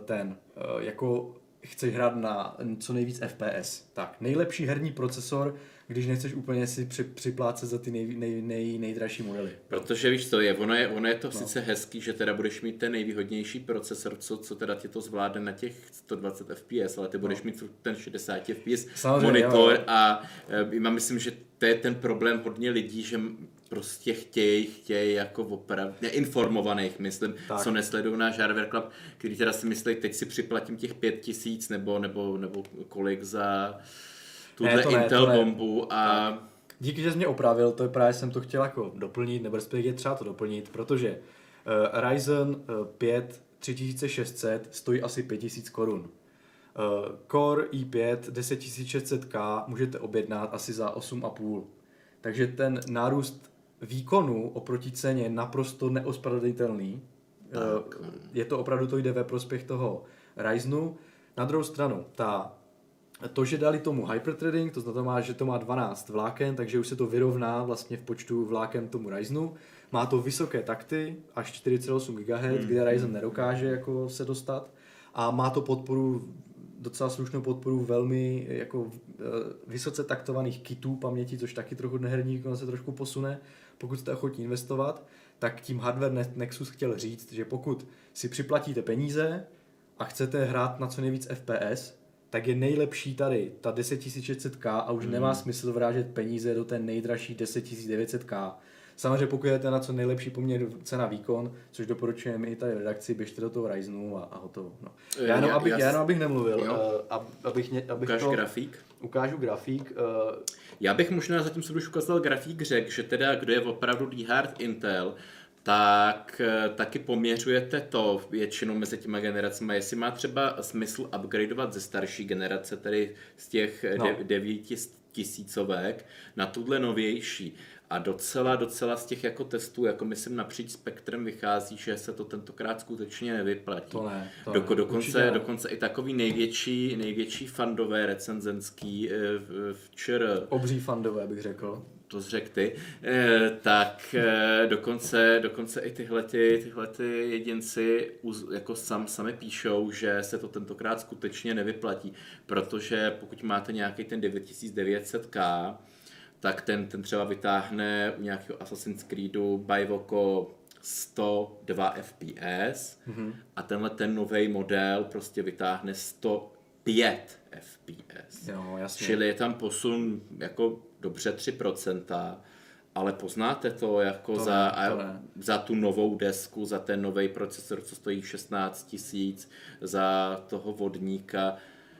ten, jako chceš hrát na co nejvíc FPS. Tak, nejlepší herní procesor když nechceš úplně si při, připlácet za ty nej, nej, nej, nejdražší modely. Protože víš co je, ono je, ono je to no. sice hezký, že teda budeš mít ten nejvýhodnější procesor, co, co teda ti to zvládne na těch 120 fps, ale ty budeš no. mít ten 60 fps Samozřejmě, monitor jo. a e, já myslím, že to je ten problém hodně lidí, že prostě chtějí, chtějí jako opravdu, neinformovaných, myslím, tak. co nesledují náš Hardware Club, který teda si myslí, teď si připlatím těch pět tisíc nebo, nebo, nebo kolik za tuhle ne, to Intel ne, bombu a... Díky, že jsi mě opravil, to je právě jsem to chtěl jako doplnit, nebo respektive třeba to doplnit, protože uh, Ryzen uh, 5 3600 stojí asi 5000 korun. Uh, Core i5 10600K můžete objednat asi za 8,5. Takže ten nárůst výkonu oproti ceně je naprosto neospravedlitelný. Uh, je to opravdu, to jde ve prospěch toho Ryzenu. Na druhou stranu, ta to, že dali tomu hyperthreading, to znamená, že to má 12 vláken, takže už se to vyrovná vlastně v počtu vláken tomu Ryzenu. Má to vysoké takty, až 4,8 GHz, mm. kde Ryzen nedokáže jako se dostat. A má to podporu, docela slušnou podporu velmi jako eh, vysoce taktovaných kitů paměti, což taky trochu neherní se trošku posune, pokud jste ochotní investovat. Tak tím hardware Nexus chtěl říct, že pokud si připlatíte peníze a chcete hrát na co nejvíc FPS, tak je nejlepší tady ta 10600K a už hmm. nemá smysl vrážet peníze do té nejdražší 10900K. Samozřejmě pokud jdete na co nejlepší poměr cena výkon, což doporučujeme i tady v redakci, běžte do toho Ryzenu a, a hotovo. No. Já, jenom, abych, já jenom abych nemluvil, uh, abych, abych Ukáž to, grafík? Ukážu grafík. Uh, já bych možná zatím, co už ukázal grafík, řekl, že teda kdo je opravdu diehard Intel, tak eh, taky poměřujete to většinou mezi těma generacemi, jestli má třeba smysl upgradeovat ze starší generace, tedy z těch no. devíti tisícovek na tuhle novější. A docela, docela z těch jako testů, jako myslím napříč spektrem vychází, že se to tentokrát skutečně nevyplatí. To ne, to Doko, ne. dokonce, ne. dokonce i takový největší, největší fandové recenzenský eh, v, v ČR, Obří fandové bych řekl. To řekl ty, eh, tak eh, dokonce, dokonce i tyhle, ty, tyhle ty jedinci jako sam, sami píšou, že se to tentokrát skutečně nevyplatí, protože pokud máte nějaký ten 9900K, tak ten, ten třeba vytáhne u nějakého Assassin's Creedu Bivoko 102 FPS mm-hmm. a tenhle ten nový model prostě vytáhne 105 FPS. Jo, jasně. Čili je tam posun jako dobře 3%, ale poznáte to jako To za, ne, to ne. za tu novou desku, za ten nový procesor, co stojí 16 tisíc, za toho vodníka.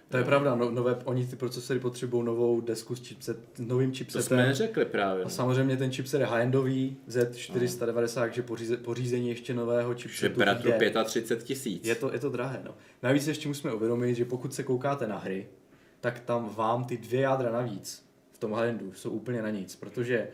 To je pravda, no, nové, oni ty procesory potřebují novou desku s, chipset, s novým To chipsetem. jsme neřekli právě. A no. samozřejmě ten chipset je high-endový, Z490, takže poříze, pořízení ještě nového Že chipsetu bratru jde. 35 tisíc. Je to, je to drahé, no. Navíc ještě musíme uvědomit, že pokud se koukáte na hry, tak tam vám ty dvě jádra navíc v tom high-endu jsou úplně na nic, protože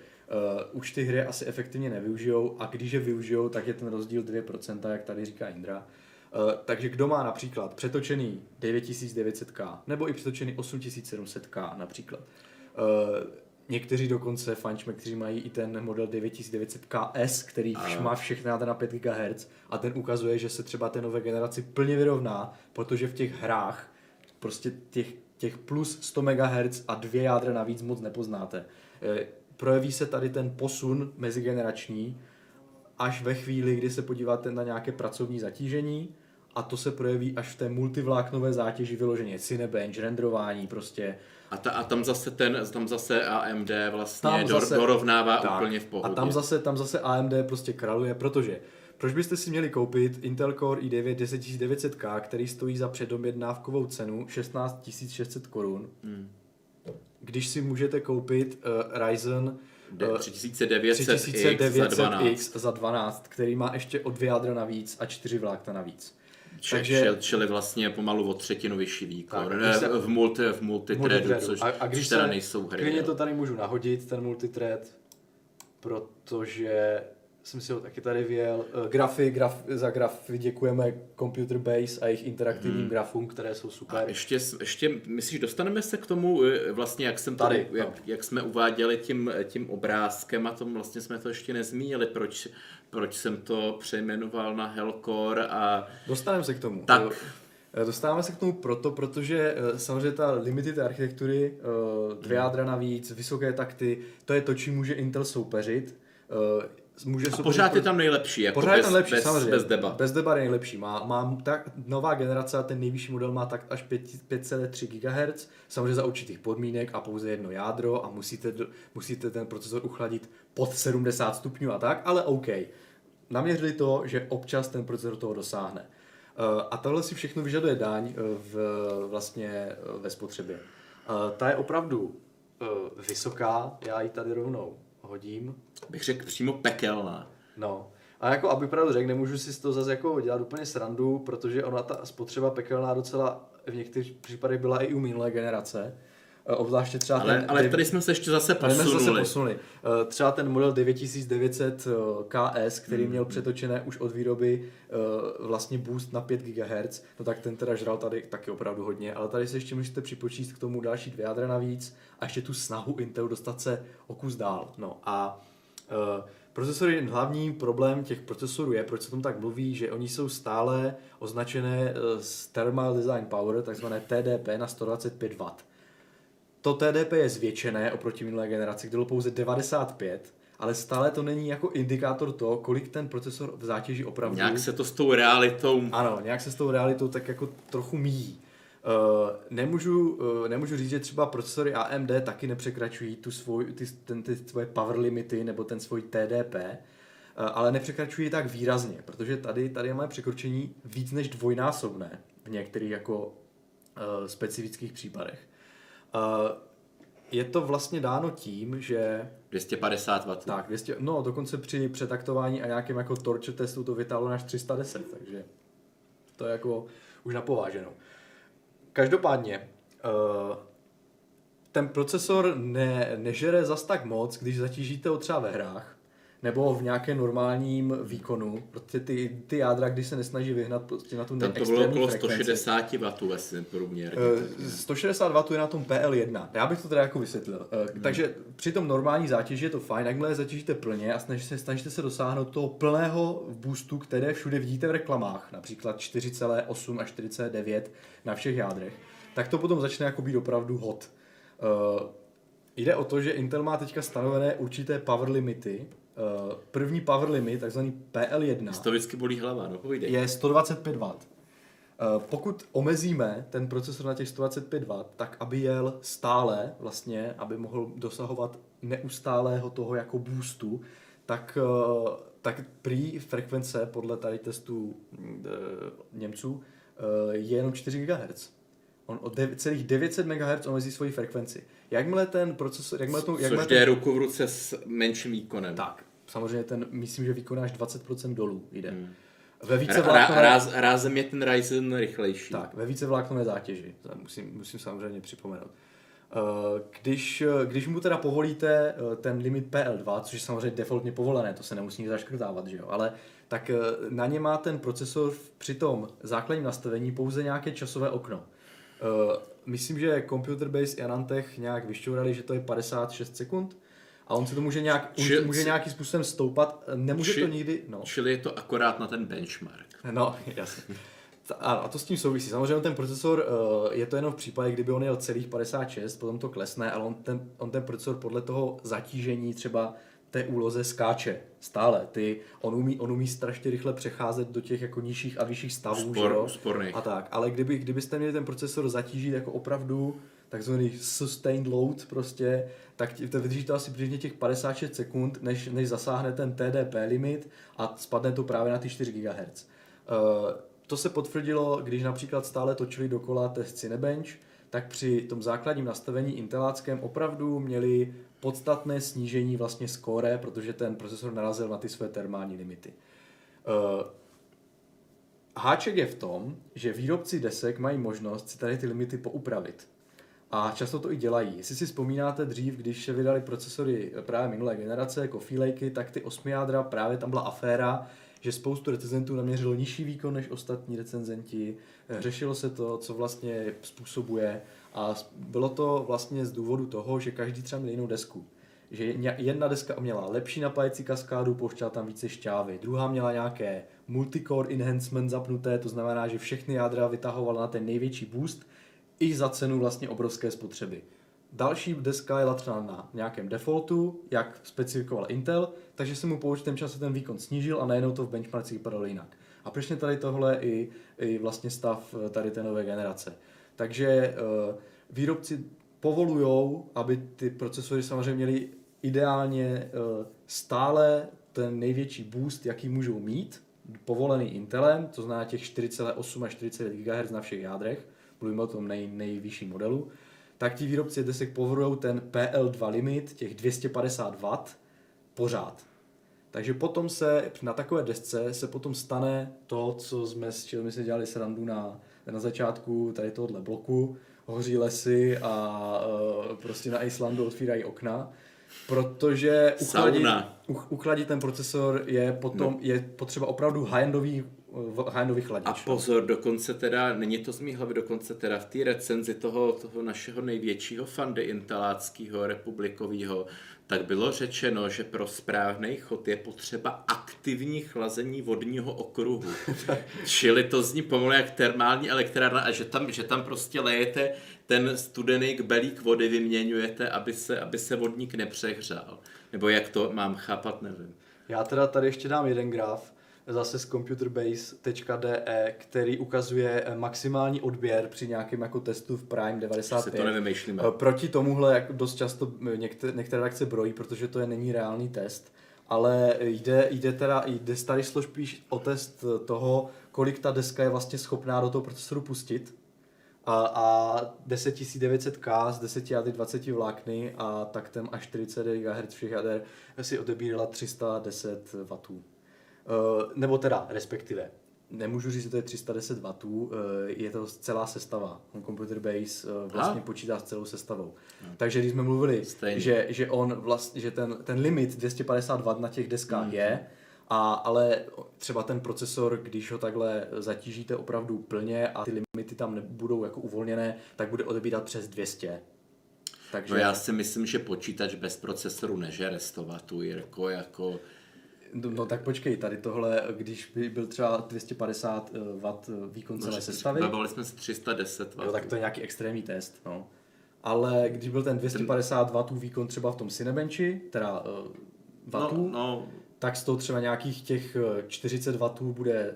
uh, už ty hry asi efektivně nevyužijou a když je využijou, tak je ten rozdíl 2%, jak tady říká Indra. Uh, takže kdo má například přetočený 9900K nebo i přetočený 8700K například. Uh, někteří dokonce fančme, kteří mají i ten model 9900KS, který A- má všechny na 5 GHz a ten ukazuje, že se třeba té nové generaci plně vyrovná, protože v těch hrách prostě těch, těch plus 100 MHz a dvě jádra navíc moc nepoznáte. Eh, Projeví se tady ten posun mezigenerační až ve chvíli, kdy se podíváte na nějaké pracovní zatížení a to se projeví až v té multivláknové zátěži vyloženě Cinebench, renderování prostě. A, ta, a tam zase ten, tam zase AMD vlastně Tam dor, zase- dorovnává Tak. úplně v pohodě. A tam zase, tam zase AMD prostě kraluje, protože proč byste si měli koupit Intel Core i9 10900K, který stojí za předobjednávkovou cenu 16 600 korun, Hmm. když si můžete koupit uh, Ryzen De- eh, 3900X za 12. 3900X za 12, který má ještě o dvě jádra navíc a čtyři vlákna navíc. Takže- čili, vlastně pomalu o třetinu vyšší výkon. Tak, se- v, multi, v multithreadu, Multithreadu. což, a, a když což teda se, nejsou hry. Klidně to tady můžu nahodit, ten multithread, protože jsem si ho taky tady věl. Eh, Grafy, graf, za grafy děkujeme Computer Base a jejich interaktivním hmm. grafům, které jsou A super. ještě, ještě, myslíš, dostaneme se k tomu, eh, vlastně jak jsem Tady, to, jak, no. jak jsme uváděli tím, tím obrázkem a tom vlastně jsme to ještě nezmínili, proč, proč jsem to přejmenoval na Hellcore a Dostaneme se k tomu. Tak. Eh, Dostáváme se k tomu proto, protože eh, samozřejmě ta limited architektury, eh, dvě Hmm. jádra navíc, vysoké takty, to je to, čím může Intel soupeřit. Může a pořád pro- je tam nejlepší, jako Pořád je bez, ten lepší, bez, samozřejmě. bez debat. Bez debat je nejlepší. Má, má tak, nová generace a ten nejvyšší model má tak až 5 5,3 GHz, samozřejmě za určitých podmínek a pouze jedno jádro a musíte, musíte ten procesor uchladit pod 70 stupňů a tak, ale OK. Naměřili to, že občas ten procesor toho dosáhne. Eh, A tohle si všechno vyžaduje daň eh, v, vlastně eh, ve spotřebě. Ta je opravdu vysoká, já ji tady rovnou hodím. Bych řekl přímo pekelná. No. A jako, aby pravdu řekl, nemůžu si z toho zase jako dělat úplně srandu, protože ona ta spotřeba pekelná docela v některých případech byla i u minulé generace. Eh, Obzvláště třeba Ale, ten... ale dev- tady jsme se ještě zase Tady jsme se posunuli. zase posunuli. Eh, Třeba ten model 9900 KS, který Hmm. měl přetočené už od výroby eh, vlastně boost na 5 GHz, no tak ten teda žral tady taky opravdu hodně, ale tady se ještě můžete připočíst k tomu další dvě jádra navíc a ještě tu snahu Intelu dostat se o kus dál. No a eh, procesory, hlavní problém těch procesorů je, proč se tomu tak mluví, že oni jsou stále označené eh, s Thermal Design Power, takzvané TDP na 125 W. To TDP je zvětšené oproti minulé generaci, kde bylo pouze 95, ale stále to není jako indikátor to, kolik ten procesor v zátěži opravdu... Nějak se to s tou realitou Ano, nějak se s tou realitou tak jako trochu míjí. Uh, nemůžu, uh, nemůžu říct, že třeba procesory AMD taky nepřekračují tu svoj, ty, ten, ty svoje power limity nebo ten svůj TDP, uh, ale nepřekračují tak výrazně, protože tady, tady máme překročení víc než dvojnásobné v některých jako uh, specifických případech. Uh, je to vlastně dáno tím, že 250 W. tak, 200, no dokonce při přetaktování a nějakém jako torture testu to vytáhlo až 310, takže to je jako už napováženou. Každopádně, uh, ten procesor ne, nežere zas tak moc, když zatížíte ho třeba ve hrách, nebo v nějakém normálním výkonu, protože ty, ty jádra, když se nesnaží vyhnat prostě na tu Tam to bylo okolo 160 W vlastně průměr. 160 W je na tom PL1. Já bych to teda jako vysvětlil. Hmm. Takže při tom normální zátěži je to fajn, jakmile zatížíte plně a snažíte se, snažíte se dosáhnout toho plného boostu, které všude vidíte v reklamách, například 4,8 a 4,9 na všech jádrech, tak to potom začne jako být opravdu hot. Uh, jde o to, že Intel má teďka stanovené určité power limity, Uh, první power limit, takzvaný PL1, to vždycky bolí hlava, no povídej. je 125 W. Uh, pokud omezíme ten procesor na těch 125 W, tak aby jel stále, vlastně, aby mohl dosahovat neustálého toho jako boostu, tak, uh, tak prý frekvence podle tady testů uh, Němců je jenom 4 GHz. On o celých 900 MHz omezí svoji frekvenci. Jakmile ten procesor... Jakmile to, jakmile Což jde ten, ruku v ruce s menším výkonem. Tak, samozřejmě ten, myslím, že výkon až 20% dolů jde. Hmm. Ve více vláknové... Ráz, rázem je ten Ryzen rychlejší. Tak, ve více vláknové zátěži, to musím, musím samozřejmě připomenout. Eh, když, když mu teda povolíte eh, ten limit PL2, což je samozřejmě defaultně povolené, to se nemusí zaškrtávat, že jo, ale tak eh, na ně má ten procesor při tom základním nastavení pouze nějaké časové okno. Myslím, že Computer Base i Anantech nějak vyšťourali, že to je 56 sekund, a on se to může, nějak, či, může nějakým způsobem stoupat, nemůže či, to nikdy, no. Čili je to akorát na ten benchmark. No, [laughs] jasně. A to s tím souvisí. Samozřejmě ten procesor, eh, je to jenom v případě, kdyby on jel celých 56, potom to klesne, ale on ten, on ten procesor podle toho zatížení třeba té úloze skáče stále. Ty, on, umí, on umí strašně rychle přecházet do těch jako nižších a vyšších stavů. Spor, že A tak. Ale kdyby, kdybyste měli ten procesor zatížit jako opravdu takzvaný sustained load prostě, tak to vydrží to asi přibližně těch 56 sekund, než, než zasáhne ten TDP limit a spadne to právě na ty 4 GHz. Uh, to se potvrdilo, když například stále točili dokola test Cinebench, tak při tom základním nastavení inteláckém opravdu měli podstatné snížení vlastně skóre, protože ten procesor narazil na ty své termální limity. Uh, háček je v tom, že výrobci desek mají možnost si tady ty limity poupravit. A často to i dělají. Jestli si vzpomínáte dřív, když se vydali procesory právě minulé generace, jako Filejky, tak ty osmi jádra, právě tam byla aféra, že spoustu recenzentů naměřilo nižší výkon než ostatní recenzenti. Řešilo se to, co vlastně způsobuje a bylo to vlastně z důvodu toho, že každý třeba měl jinou desku. Že jedna deska měla lepší napájecí kaskádu, pouštěla tam více šťávy. Druhá měla nějaké multicore enhancement zapnuté, to znamená, že všechny jádra vytahovala na ten největší boost i za cenu vlastně obrovské spotřeby. Další deska je latřená na nějakém defaultu, jak specifikoval Intel, takže se mu po určitém čase ten výkon snížil a najednou to v benchmarkcích vypadalo jinak. A přesně tady tohle i, i vlastně stav eh, tady té nové generace. Takže uh, výrobci povolují, aby ty procesory samozřejmě měly ideálně uh, stále ten největší boost, jaký můžou mít, povolený Intelem, to znamená těch 4,8 až 49 GHz na všech jádrech, mluvíme o tom nej, nejvyšším modelu, tak ti výrobci desek povolují ten PL2 limit, těch 250 W, pořád. Takže potom se na takové desce se potom stane to, co jsme s čím jsme dělali srandu na, na začátku tady tohohle bloku, hoří lesy a uh, prostě na Islandu otvírají okna, protože uchladit, uchladit ten procesor je potom no. je potřeba opravdu high-endový high chladič. A pozor, dokonce teda, není to z mý hlavy, dokonce teda v té recenzi toho, toho našeho největšího fandy inteláckého, republikového, tak bylo řečeno, že pro správný chod je potřeba aktivní chlazení vodního okruhu. [laughs] Čili to zní pomalu jak termální elektrárna a že tam, že tam prostě lejete ten studený kbelík vody, vyměňujete, aby se, aby se vodník nepřehřál. Nebo jak to mám chápat, nevím. Já teda tady ještě dám jeden graf zase z computerbase.de, který ukazuje eh, maximální odběr při nějakém jako testu v Prime 95. to nevymýšlíme. Eh, proti tomuhle jak dost často eh, některé, některé reakce brojí, protože to je není reálný test. Ale jde, jde teda, jde tady šlo spíš o test toho, kolik ta deska je vlastně schopná do toho procesoru pustit. A, a 10900K z 10 jady 20 vlákny a taktem až 40 GHz všech jader si odebírala 310 W. Eh, nebo teda respektive nemůžu říct, že to je 310 W, je to celá sestava. On Computer Base eh, vlastně A? počítá s celou sestavou. Takže když jsme mluvili, Stejně. že, že, on vlast, že ten, ten limit 250 W na těch deskách Mhm. je, a, ale třeba ten procesor, když ho takhle zatížíte opravdu plně a ty limity tam nebudou jako uvolněné, tak bude odebírat přes 200. Takže No já si myslím, že počítač bez procesoru nežere 100 W, Jirko, jako... No, no tak počkej, tady tohle, když by byl třeba 250 W výkon celé No, sestavy, Bavili jsme se 310 W. jo, tak to je nějaký extrémní test, no. Ale když byl ten 250 W výkon třeba v tom Cinebenchi, teda uh, no, vatů, no, tak z toho třeba nějakých těch eh, 40 W bude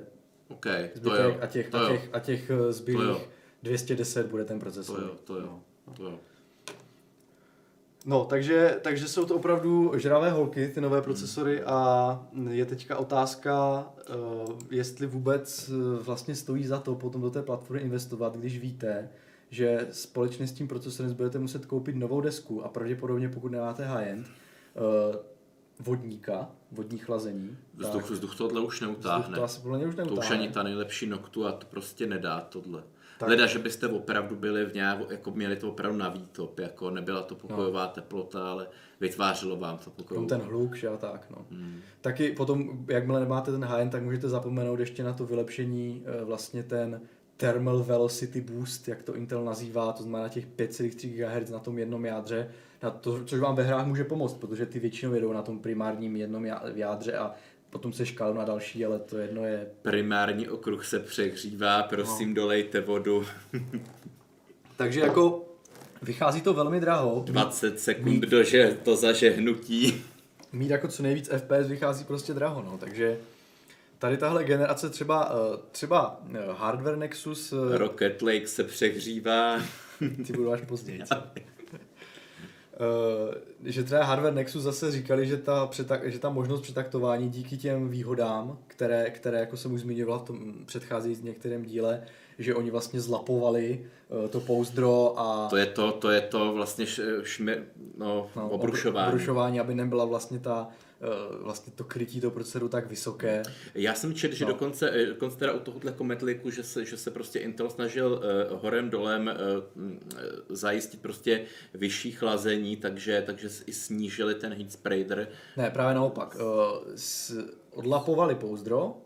OK, to zbytek jo, a těch, to a jo, těch, a těch eh, To zbylých jo. 210 bude ten procesor. to jo, to jo, No. to jo. No, takže, takže jsou to opravdu žravé holky, ty nové procesory a je teďka otázka, uh, jestli vůbec uh, vlastně stojí za to potom do té platformy investovat, když víte, že společně s tím procesorem budete muset koupit novou desku a pravděpodobně pokud nemáte high-end, uh, vodníka, vodní chlazení. Vzduch, tak vzduch tohle už vzduch neutáhne. to asi podle mě už To už neutáhne. ani ta nejlepší noktu a to prostě nedá tohle. Tak. Leda, že byste opravdu byli v nějak, jako měli to opravdu na výtop, jako nebyla to pokojová No. teplota, ale vytvářelo vám to pokojovou. ten hluk, že a tak, no. Hmm. Taky potom, jakmile nemáte ten high tak můžete zapomenout ještě na to vylepšení, eh, vlastně ten Thermal Velocity Boost, jak to Intel nazývá, to znamená těch 5,3 GHz na tom jednom jádře, na to, což vám ve hrách může pomoct, protože ty většinou jedou na tom primárním jednom já- jádře a potom se škálu na další, ale to jedno je... Primární okruh se přehřívá, prosím No. dolejte vodu. [laughs] Takže jako vychází to velmi draho. 20 sekund dože to zažehnutí. Mít jako co nejvíc FPS vychází prostě draho, no, takže tady tahle generace třeba, eh, třeba eh, Hardware Nexus eh, Rocket Lake se přehřívá. [laughs] Ty budou až později. [laughs] Uh, že třeba Hardware Nexus zase říkali, že ta, přetak, že ta možnost přetaktování díky těm výhodám, které, které jako jsem už zmiňoval v tom předcházejícím některém díle, že oni vlastně zlapovali uh, to pouzdro a To je to, to je to vlastně šmi, no, no, obrušování. obrušování, aby nebyla vlastně ta vlastně to krytí toho procesoru tak vysoké. Já jsem četl, že No. dokonce, eh, dokonce teda u tohohle kometliku, že se, že se prostě Intel snažil uh, horem dolem uh, zajistit prostě vyšší chlazení, takže, takže i snížili ten heat spreader. Ne, právě naopak. Uh, s, odlapovali pouzdro,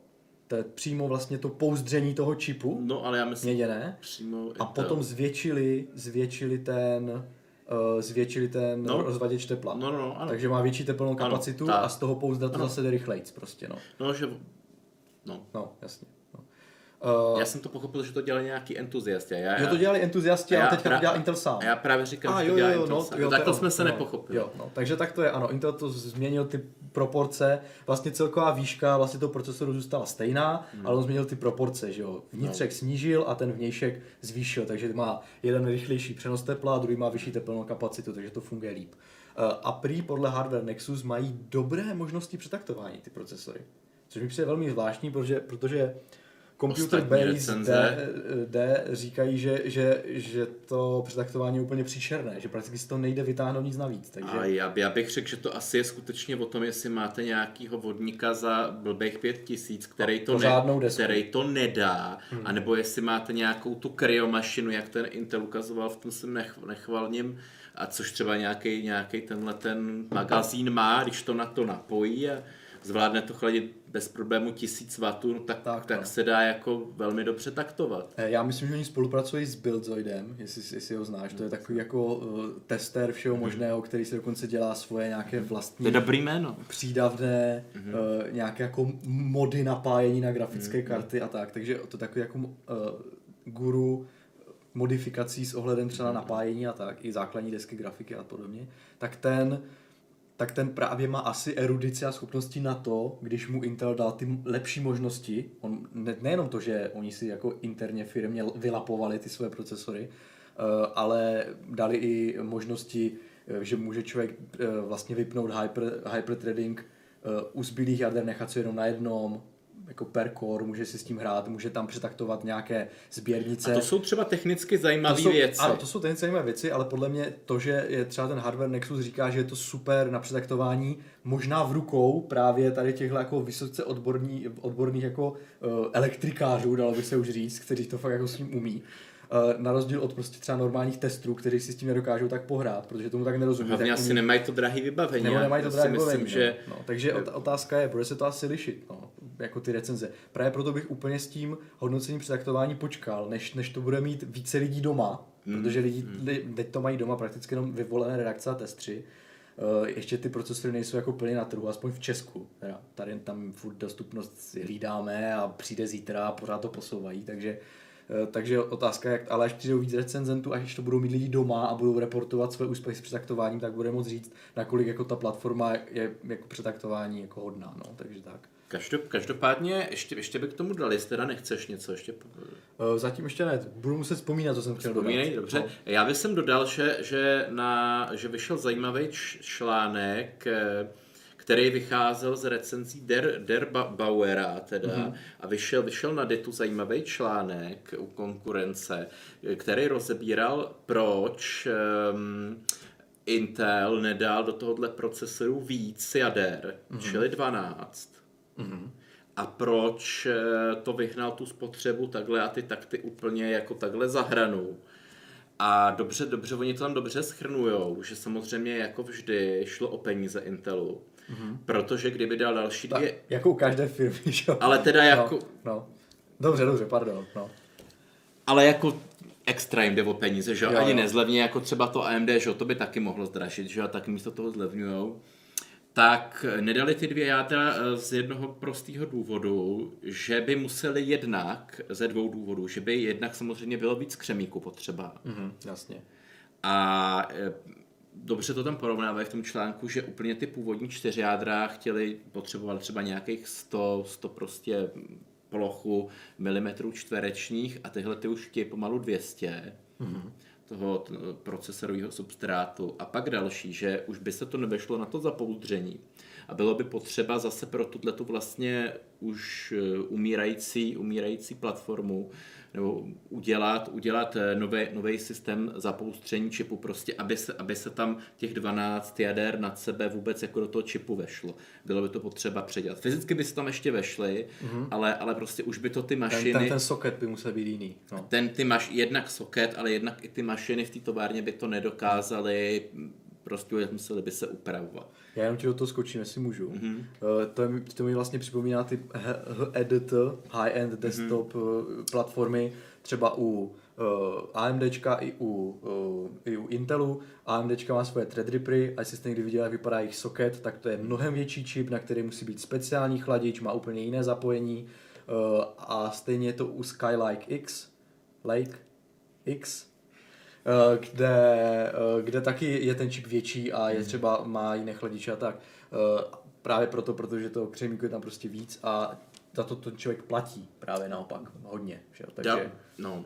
to je přímo vlastně to pouzdření toho čipu, No ale já myslím měděné, přímo A potom zvětšili, zvětšili ten, uh, zvětšili ten No. rozvaděč tepla. No, no, no, ano. Takže má větší teplnou kapacitu tak. a z toho pouzdra to Ano. zase jde rychlejc prostě, no. No, že... No. No, jasně. Uh, Já jsem to pochopil, že to dělali nějaký entuziasti. Já, jo, to dělali entuziasti, a teďka to pra- dělá Intel sám. A já právě říkám, A že jo, to jo, dělá jo, Intel no, sám. jo, tak to jsme se no, nepochopili. Jo, no, takže tak to je, ano, Intel to změnil ty proporce, vlastně celková výška vlastně toho procesoru zůstala stejná, Hmm. ale on změnil ty proporce, že jo. Vnitřek No. snížil a ten vnějšek zvýšil, takže má jeden rychlejší přenos tepla a druhý má vyšší teplnou kapacitu, takže to funguje líp. Eh, A prý podle Hardware Nexus mají dobré možnosti přetaktování ty procesory. Což mi přijde velmi zvláštní, protože, protože Computer Base. D, D říkají, že, že, že to přetaktování je úplně příšerné, že prakticky si to nejde vytáhnout nic navíc. Takže A já, já bych řekl, že to asi je skutečně o tom, jestli máte nějakýho vodníka za blbých pět tisíc, který to, ne, desku. který to nedá, hmm. anebo jestli máte nějakou tu kryomašinu, jak ten Intel ukazoval v tom svém nech, nechvalním, a což třeba nějaký nějaký tenhle ten magazín má, když to na to napojí a zvládne to chladit bez problému 1000 W, no tak, Tak, tak, tak no. se dá jako velmi dobře taktovat. Eh, Já myslím, že oni spolupracují s Buildzoidem, jestli, jestli ho znáš. To je takový jako uh, tester všeho možného, který si dokonce dělá svoje nějaké To vlastní je dobrý jméno. přídavné mm-hmm. uh, nějaké jako mody napájení na grafické Mhm. mm-hmm. karty a tak. Takže to je takový jako uh, guru modifikací s ohledem třeba na napájení a tak, i základní desky grafiky a podobně, tak ten tak ten právě má asi erudici a schopnosti na to, když mu Intel dal ty lepší možnosti, on, ne, nejenom to, že oni si jako interně firmě vylapovali ty své procesory, uh, ale dali i možnosti, eh, že může člověk uh, vlastně vypnout hyper, hyperthreading uh, u zbylých jader, nechat si jenom na jednom, jako per core, může si s tím hrát, může tam přetaktovat nějaké sběrnice. A to jsou třeba technicky zajímavé věci. Ano, to jsou technicky zajímavé věci, ale podle mě to, že je třeba ten hardware Nexus říká, že je to super na přetaktování, možná v rukou právě tady těchto jako vysoce odborní, odborných jako uh, elektrikářů, dalo by se už říct, kteří to fakt jako s tím umí. Eh, na rozdíl od prostě třeba normálních testů, kteří si s tím nedokážou tak pohrát, protože tomu tak nerozumí. Hlavně tak asi umí... nemají to drahé vybavení. Nebo nemají to drahé vybavení. Myslím, že... no, takže otázka je, bude se to asi lišit, no, jako ty recenze. Právě proto bych úplně s tím hodnocením přetaktování počkal, než, než to bude mít více lidí doma, mm. protože lidi mm. teď to mají doma prakticky jenom vyvolené redakce a testři. Uh, ještě ty procesory nejsou jako plně na trhu, aspoň v Česku. Teda, tady tam furt dostupnost hlídáme a přijde zítra a pořád to posouvají, takže Eh, takže otázka, jak, ale až přijdou víc recenzentů, až to budou mít lidi doma a budou reportovat své úspěchy s přetaktováním, tak bude moct říct, nakolik jako ta platforma je jako přetaktování jako hodná, no, takže tak. Každopádně, ještě, ještě bych k tomu dal, jestli teda nechceš něco ještě... Eh, zatím ještě ne, budu muset vzpomínat, co jsem chtěl Vzpomínej, dodat. dobře. No. Já bych jsem dodal, že, že, na, že vyšel zajímavý článek, eh, který vycházel z recenzí Der, Der Bauera teda mm-hmm. a vyšel, vyšel na Ditu zajímavý článek u konkurence, který rozebíral, proč um, Intel nedal do tohohle procesoru víc jader, mm-hmm. čili 12. Mm-hmm. A proč eh, to vyhnal tu spotřebu takhle a ty takty úplně jako takhle za hranou. A dobře, dobře, oni to tam dobře schrnujou, že samozřejmě jako vždy šlo o peníze Intelu. Mm-hmm. Protože kdyby dal další dvě... Tak, jako u každé firmy, [laughs] že Ale teda jako... No, no. Dobře, dobře, pardon. No. Ale jako extra jim jde o peníze, že jo? Ani jo. nezlevně jako třeba to AMD, že jo? To by taky mohlo zdražit, že jo? Tak místo toho zlevňujou. Tak nedali ty dvě jádra eh, z jednoho prostého důvodu, že by museli jednak, ze dvou důvodů, že by jednak samozřejmě bylo víc křemíku potřeba. Mm-hmm, jasně. A eh, dobře to tam porovnávají v tom článku, že úplně ty původní čtyři jádra chtěli, potřebovali třeba nějakých 100, 100 prostě plochu milimetrů čtverečních a tyhle ty už chtějí pomalu 200 mm-hmm. Toho procesorového substrátu. A pak další, že už by se to nevešlo na to zapouzdření. A bylo by potřeba zase pro tuto vlastně už eh, umírající, umírající platformu nebo udělat, udělat eh, nový systém zapoustření čipu, prostě aby se, aby se tam těch 12 jader nad sebe vůbec jako do toho čipu vešlo. Bylo by to potřeba předělat. Fyzicky by se tam ještě vešly, mm-hmm. ale, ale prostě už by to ty mašiny... Ten, ten, ten soket by musel být jiný. No. Ten, ty maš, jednak soket, ale jednak i ty mašiny v té továrně by to nedokázaly prostě museli by se upravovat. Já jenom ti do toho skočím, jestli můžu. Mm-hmm. Uh, to, mi, to mi vlastně připomíná ty edit, high-end desktop mm-hmm. platformy, třeba u uh, AMDčka i u, uh, i u Intelu. AMDčka má svoje Threadrippery a jestli jste někdy viděli, jak vypadá jejich socket, tak to je mnohem větší čip, na který musí být speciální chladič, má úplně jiné zapojení uh, a stejně je to u Skylake X, Lake X, Eh, kde, eh, kde taky je ten čip větší a je hmm. třeba má jiné chladiče a tak. Eh, právě proto, protože to křemíku je tam prostě víc a za to ten člověk platí právě naopak hodně. Že? Takže, no. no.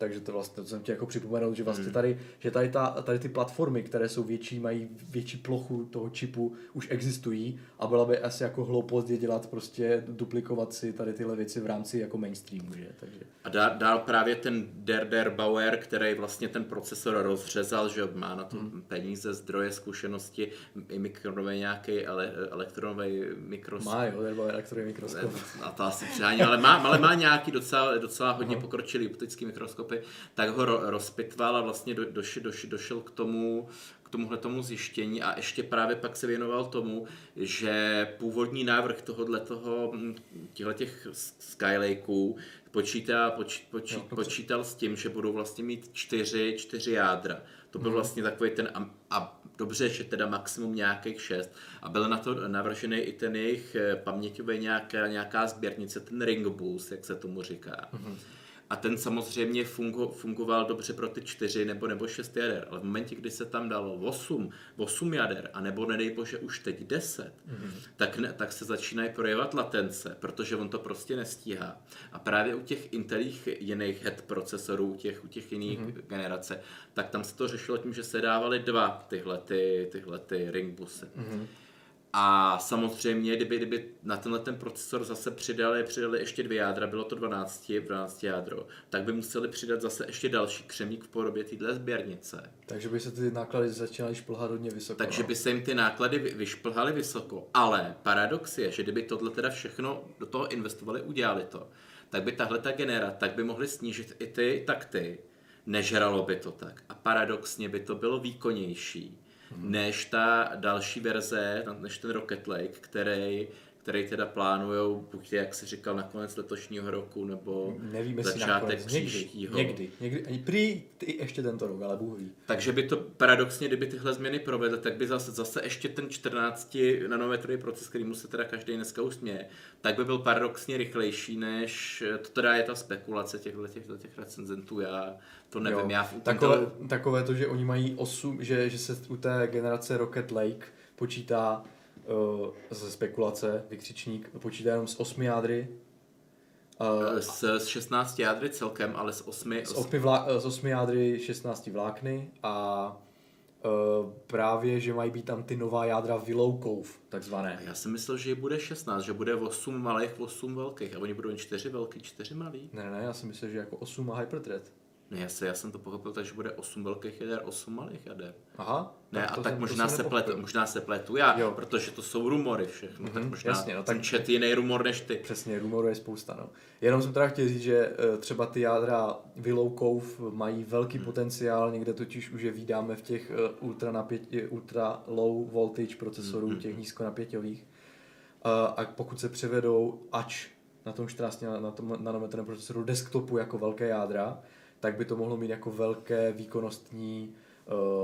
Takže to vlastně, to jsem ti jako připomenout, že vlastně hmm. tady, že tady, ta, tady ty platformy, které jsou větší, mají větší plochu toho čipu, už existují a byla by asi jako hloupost je dělat prostě, duplikovat si tady tyhle věci v rámci jako mainstreamu, že? Takže. A dál, dál právě ten Derder Bauer, který vlastně ten procesor rozřezal, že má na to hmm. peníze, zdroje, zkušenosti, i mikronový nějaký ele, elektronový mikroskop. Má jo, Bauer elektronový mikroskop. A to asi přehání, ale má, ale má nějaký docela, docela hodně pokročilý optický mikroskop Evropy, tak ho rozpitval a vlastně do, došel, došel, došel k tomu, k tomuhle tomu zjištění a ještě právě pak se věnoval tomu, že původní návrh tohohle toho, hm, těch Skylakeů počítá, poč, poč, no, počítal s tím, že budou vlastně mít čtyři, čtyři jádra. To byl mm. vlastně takový ten, a, a dobře, že teda maximum nějakých šest. A byl na to navržený i ten jejich eh, paměťový nějaká, nějaká sběrnice, ten ring jak se tomu říká. Mm. A ten samozřejmě fungo, fungoval dobře pro ty čtyři nebo, nebo šest jader, ale v momentě, kdy se tam dalo 8, 8 jader, a nebo nedej bože už teď 10, mm-hmm. tak, ne, tak se začínají projevovat latence, protože on to prostě nestíhá. A právě u těch Intelích jiných head procesorů, u těch, u těch jiných mm-hmm. generace, tak tam se to řešilo tím, že se dávaly dva tyhle, ty, tyhle ty ringbusy. Mm-hmm. A samozřejmě, kdyby, kdyby na tenhle ten procesor zase přidali, přidali ještě dvě jádra, bylo to 12, 12 jádro, tak by museli přidat zase ještě další křemík v podobě téhle sběrnice. Takže by se ty náklady začínaly šplhat hodně vysoko. Takže no. by se jim ty náklady vyšplhaly vysoko. Ale paradox je, že kdyby tohle teda všechno do toho investovali, udělali to, tak by tahle ta genera, tak by mohli snížit i ty takty, nežralo by to tak. A paradoxně by to bylo výkonnější. Než ta další verze, než ten Rocket Lake, který, který teda plánujou, buď jak si říkal, na konec letošního roku, nebo Nevíme začátek si příštího. Někdy, někdy, někdy, prý ty ještě tento rok, ale Bůh ví. Takže by to paradoxně, kdyby tyhle změny provedly, tak by zase, zase ještě ten 14 nanometrový proces, který mu se teda každý dneska usměje, tak by byl paradoxně rychlejší, než to teda je ta spekulace těchto těch, těch recenzentů. Já to nevím, jo. já v takové, to... takové to, že oni mají 8, že, že se u té generace Rocket Lake počítá ze spekulace, vykřičník, počítá jenom s 8 jádry. Uh, s, s 16 jádry celkem, ale s 8... S 8, vlá, s 8 jádry 16 vlákny a Uh, právě, že mají být tam ty nová jádra Cove, takzvané. Já jsem myslel, že bude 16, že bude 8 malých, 8 velkých a oni budou jen 4 velký, 4 malý. Ne, ne, já si myslím, že jako 8 má Hyperthread. Ne, já, se, já jsem to pochopil tak, že bude 8 velkých jader, 8 malých jader. Aha. Ne, tak a tak možná se, pletu, možná se pletu já, jo. protože to jsou rumory všechno. Mm-hmm, tak možná jasně, no, tak čet jiný rumor než ty. Přesně, rumorů je spousta. No. Jenom jsem teda chtěl říct, že eh, třeba ty jádra Willow mají velký hmm. potenciál, někde totiž už je vydáme v těch eh, ultra, napět, ultra low voltage procesorů, hmm. těch nízkonapěťových. A pokud se převedou ač na tom 14 na tom nanometrovém procesoru desktopu jako velké jádra, tak by to mohlo mít jako velké výkonnostní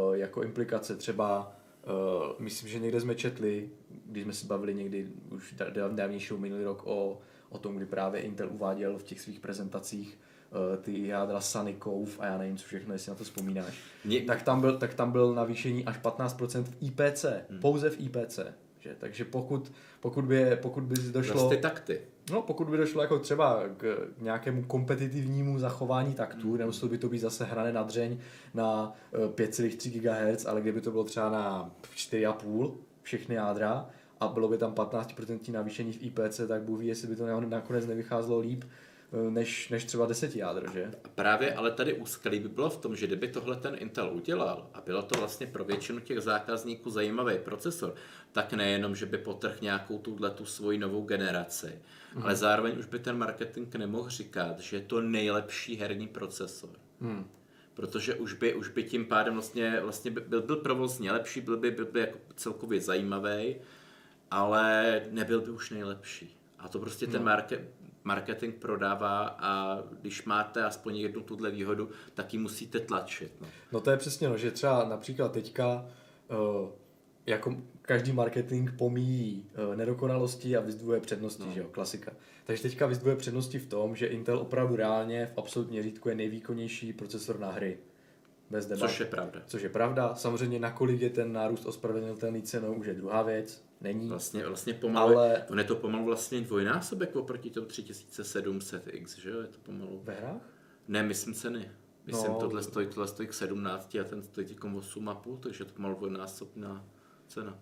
uh, jako implikace. Třeba uh, myslím, že někde jsme četli, když jsme se bavili někdy už dávnějšího minulý rok o, o tom, kdy právě Intel uváděl v těch svých prezentacích uh, ty jádra Sunny Cove a já nevím, co všechno, jestli na to vzpomínáš, Mě... tak, tam byl, tak tam byl navýšení až 15% v IPC, hmm. pouze v IPC. Že? Takže pokud, pokud, by, pokud by došlo... Vlastně takty. No, pokud by došlo jako třeba k nějakému kompetitivnímu zachování taktů, mm. nemuselo by to být zase hrané na dřeň na 5,3 eh, GHz, ale kdyby to bylo třeba na 4,5 všechny jádra a bylo by tam 15% navýšení v IPC, tak Bůh ví, jestli by to nakonec nevycházelo líp Eh, než, než třeba deseti jádr, že? Právě, ale tady úskalí by bylo v tom, že kdyby tohle ten Intel udělal a bylo to vlastně pro většinu těch zákazníků zajímavý procesor, tak nejenom, že by potrh nějakou tuhle tu svoji novou generaci, mm. ale zároveň už by ten marketing nemohl říkat, že je to nejlepší herní procesor. Mm. Protože už by, už by tím pádem vlastně, vlastně by, byl, byl provozně lepší, byl by, byl by jako celkově zajímavý, ale nebyl by už nejlepší. A to prostě ten no. market, marketing prodává a když máte aspoň jednu tuhle výhodu, tak ji musíte tlačit. No, no to je přesně, no, že třeba například teďka uh, jako každý marketing pomíjí uh, nedokonalosti a vyzdvuje přednosti, no. že jo, klasika. Takže teďka vyzdvuje přednosti v tom, že Intel opravdu reálně v absolutně měřítku je nejvýkonnější procesor na hry. Bez debat. Což je pravda. Což je pravda. Samozřejmě nakolik je ten nárůst ospravedlnitelný cenou, už je druhá věc není. Vlastně, vlastně pomalu, ale... on je to pomalu vlastně dvojnásobek oproti tomu 3700X, že jo, je to pomalu. Ve hrách? Ne, myslím ceny. Myslím, no, tohle stojí, tohle stojí k 17 a ten stojí těkom 8,5, takže je to pomalu dvojnásobná cena.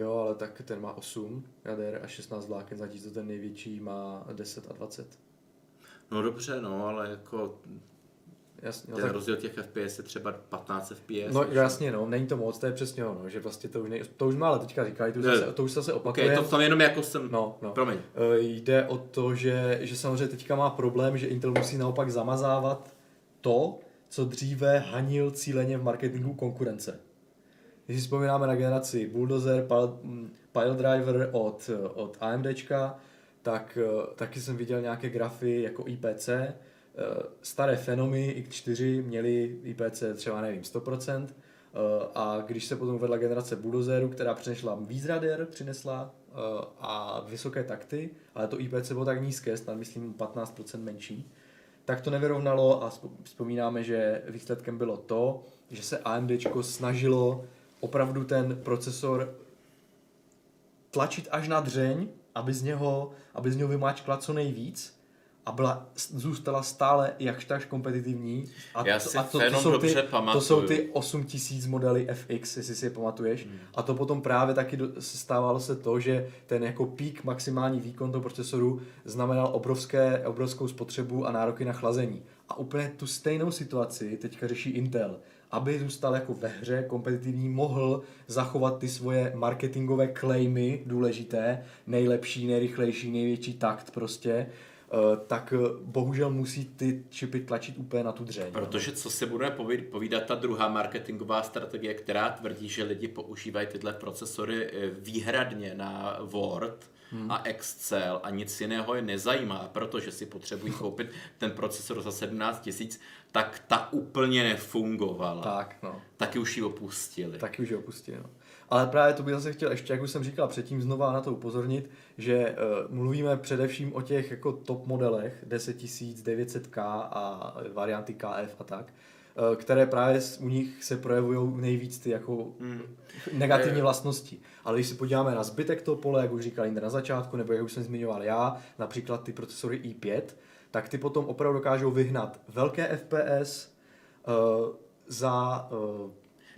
Jo, ale tak ten má 8 jader a 16 vláken, zatímco ten největší má 10 a 20. No dobře, no, ale jako Jasně, no ten tak... rozdíl těch FPS je třeba 15 FPS. No jasně, no, není to moc, to je přesně ono, že vlastně to už, nej... to už jsme ale teďka říkali, to už, zase, to už zase opakuje. Okay, to, to jenom jako jsem, no, no. promiň. E, jde o to, že, že samozřejmě teďka má problém, že Intel musí naopak zamazávat to, co dříve hanil cíleně v marketingu konkurence. Když si vzpomínáme na generaci Bulldozer, Pile Driver od, od AMDčka, tak taky jsem viděl nějaké grafy jako IPC, Eh, staré Fenomy X4 měly IPC třeba nevím 100%, eh, a když se potom uvedla generace Bulldozeru, která přinesla víc přinesla eh, a vysoké takty, ale to IPC bylo tak nízké, snad myslím 15% menší, tak to nevyrovnalo a vzpomínáme, že výsledkem bylo to, že se AMD snažilo opravdu ten procesor tlačit až na dřeň, aby z něho, aby z něho vymáčkla co nejvíc, a byla, zůstala stále jakž takž kompetitivní. A, Já si a to, to, jsou ty, to jsou ty 8000 modely FX, jestli si je pamatuješ. Hmm. A to potom právě taky do, stávalo se to, že ten jako pík maximální výkon toho procesoru znamenal obrovské, obrovskou spotřebu a nároky na chlazení. A úplně tu stejnou situaci teďka řeší Intel. Aby zůstal jako ve hře kompetitivní, mohl zachovat ty svoje marketingové claimy důležité, nejlepší, nejrychlejší, největší takt prostě, eh, tak eh, bohužel musí ty čipy tlačit úplně na tu dřeň. Protože co se bude poví- povídat ta druhá marketingová strategie, která tvrdí, že lidi používají tyhle procesory eh, výhradně na Word hmm. a Excel a nic jiného je nezajímá, protože si potřebují [laughs] koupit ten procesor za 17 tisíc, tak ta úplně nefungovala. Tak, no. Taky už ji opustili. Taky už je opustili, no. Ale právě to bych zase chtěl ještě, jak už jsem říkal předtím, znova na to upozornit, že uh, mluvíme především o těch jako top modelech 10900K a varianty KF a tak, uh, které právě u nich se projevují nejvíc ty jako Hmm. negativní vlastnosti. Ale když se podíváme na zbytek toho pole, jak už říkal Jinder na začátku, nebo jak už jsem zmiňoval já, například ty procesory i5, tak ty potom opravdu dokážou vyhnat velké FPS uh, za uh,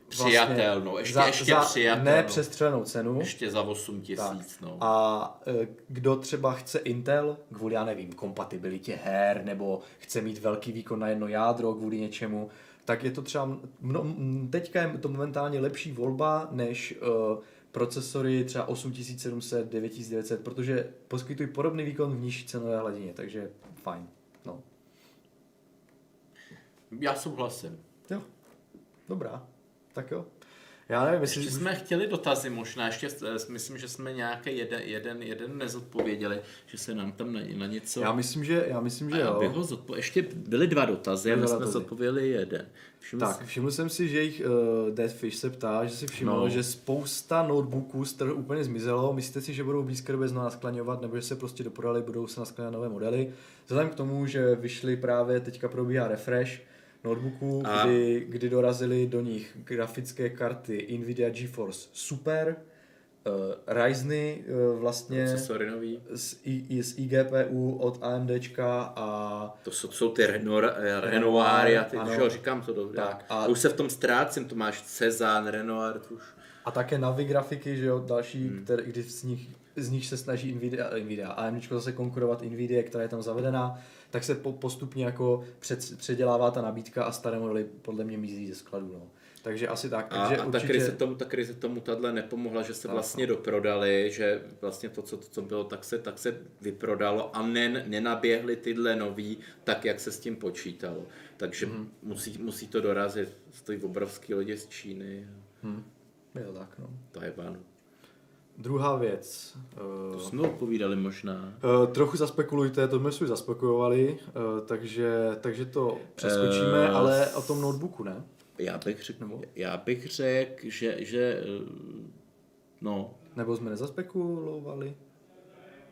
Přijatelnou, ještě- ještě přijatelnou. nepřestřelenou cenu. Ještě za 8 tisíc, no. A e, kdo třeba chce Intel, kvůli, já nevím, kompatibilitě her, nebo chce mít velký výkon na jedno jádro kvůli něčemu, tak je to třeba, mno, teďka je to momentálně lepší volba, než uh, procesory třeba 8700, 9900, protože poskytují podobný výkon v nižší cenové hladině, takže fajn. No. Já souhlasím. Jo, dobrá. Tak jo. Já nevím, jestli... Ještě jsme chtěli dotazy možná, ještě eh, myslím, že jsme nějaký jeden, jeden, jeden nezodpověděli, že se nám tam na, na něco... Já myslím, že, já myslím, že jo. ho zodpo... Ještě byly dva dotazy a Byly my dva jsme zodpověděli jeden. Všiml Tak, jsi- všiml jsem si, že jich uh, Deathfish se ptá, že si všiml, No. že spousta notebooků z trhu úplně zmizelo. Myslíte si, že budou blízké době znovu naskladňovat, nebo že se prostě doprodali, budou se naskladňovat nové modely? Vzhledem k tomu, že vyšly právě teďka probíhá refresh notebooků, A- kdy, kdy dorazily do nich grafické karty Nvidia GeForce Super, uh, Ryzeny uh, vlastně nový. z, I, z iGPU od AMDčka a To jsou, jsou ty Reno, Renoiry a ty, Ano. jo, říkám to dobře. Tak, a-. Už se v tom ztrácím, to máš Cezanne, Renoir, to už... A také Navi grafiky, že jo, další, Hmm. které, kdy z nich, z nich se snaží Nvidia, Nvidia AMD zase konkurovat Nvidia, která je tam zavedená, tak se po, postupně jako před, předělává ta nabídka a staré modely podle mě mizí ze skladu. No. Takže asi tak. A, Takže a ta, určitě, krize tomu, ta krize tomu tahle nepomohla, že se Tak, vlastně doprodali, že vlastně to, co, to, co bylo, tak se, tak se vyprodalo a ne, nenaběhly tyhle nový tak, jak se s tím počítalo. Takže Mhm. mm. musí, musí to dorazit. Stojí obrovský lidi z Číny, hm, je to tak, no. Tajvanu. Druhá věc. To Uh, jsme odpovídali možná. Uh, trochu zaspekulujte, to jsme si zaspekulovali, uh, takže, takže to přeskočíme, Eh, ale o tom notebooku ne? Já bych řekl, Nebo? já bych řekl, že, že eh, no, Nebo jsme nezaspekulovali?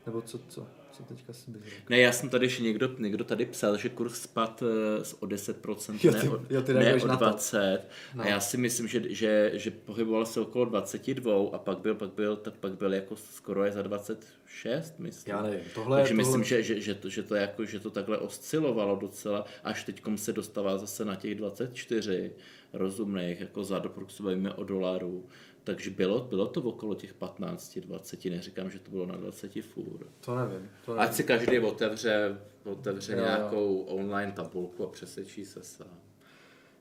Nebo co, co, co teďka si bys řekl? Ne, já jsem tady, že někdo, někdo tady psal, že kurz spad eh, z- o 10%, Jo, ne, ty- o, jo, ty ne o na to. 20. No. A já si myslím, že, že, že pohyboval se okolo 22 a pak byl, pak byl, tak pak byl jako skoro je za 26, myslím. Já nevím, tohle, Takže tohle... myslím, že, že, že, to, že, to jako, že to takhle oscilovalo docela, až teď se dostává zase na těch 24 rozumných, jako za bavíme o dolaru. Takže bylo, bylo to okolo těch 15, 20, neříkám, že to bylo na 20 fůr. To nevím. To nevím. Ať si každý otevře, otevře Jo, jo. nějakou online tabulku a přesvědčí se sám.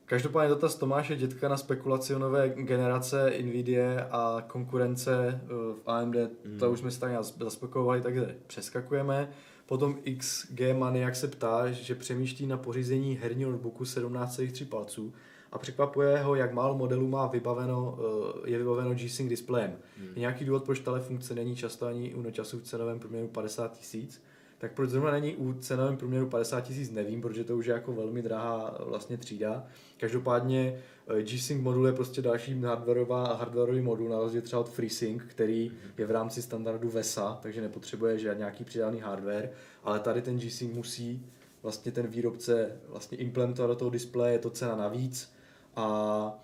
Každopádně dotaz Tomáše Dětka na spekulaci o nové generace Nvidia a konkurence eh, v AMD, mm. to už jsme si tak nějak zaspekulovali, takže přeskakujeme. Potom XG Maniak se ptá, že přemýšlí na pořízení herního notebooku 17,3 palců a překvapuje ho, jak málo modelů má vybaveno, eh, je vybaveno G-Sync displejem. Hmm. Je nějaký důvod, proč tahle funkce není často ani u nočasů v cenovém průměru 50 tisíc? Tak proč zrovna není u cenovém průměru 50 tisíc, nevím, protože to už je jako velmi drahá vlastně třída. Každopádně eh, G-Sync modul je prostě další hardwareová, hardwareový modul, na rozdíl třeba od FreeSync, který je v rámci standardu VESA, takže nepotřebuje žádný nějaký přidaný hardware, ale tady ten G-Sync musí vlastně ten výrobce vlastně implementovat do toho displeje, je to cena navíc a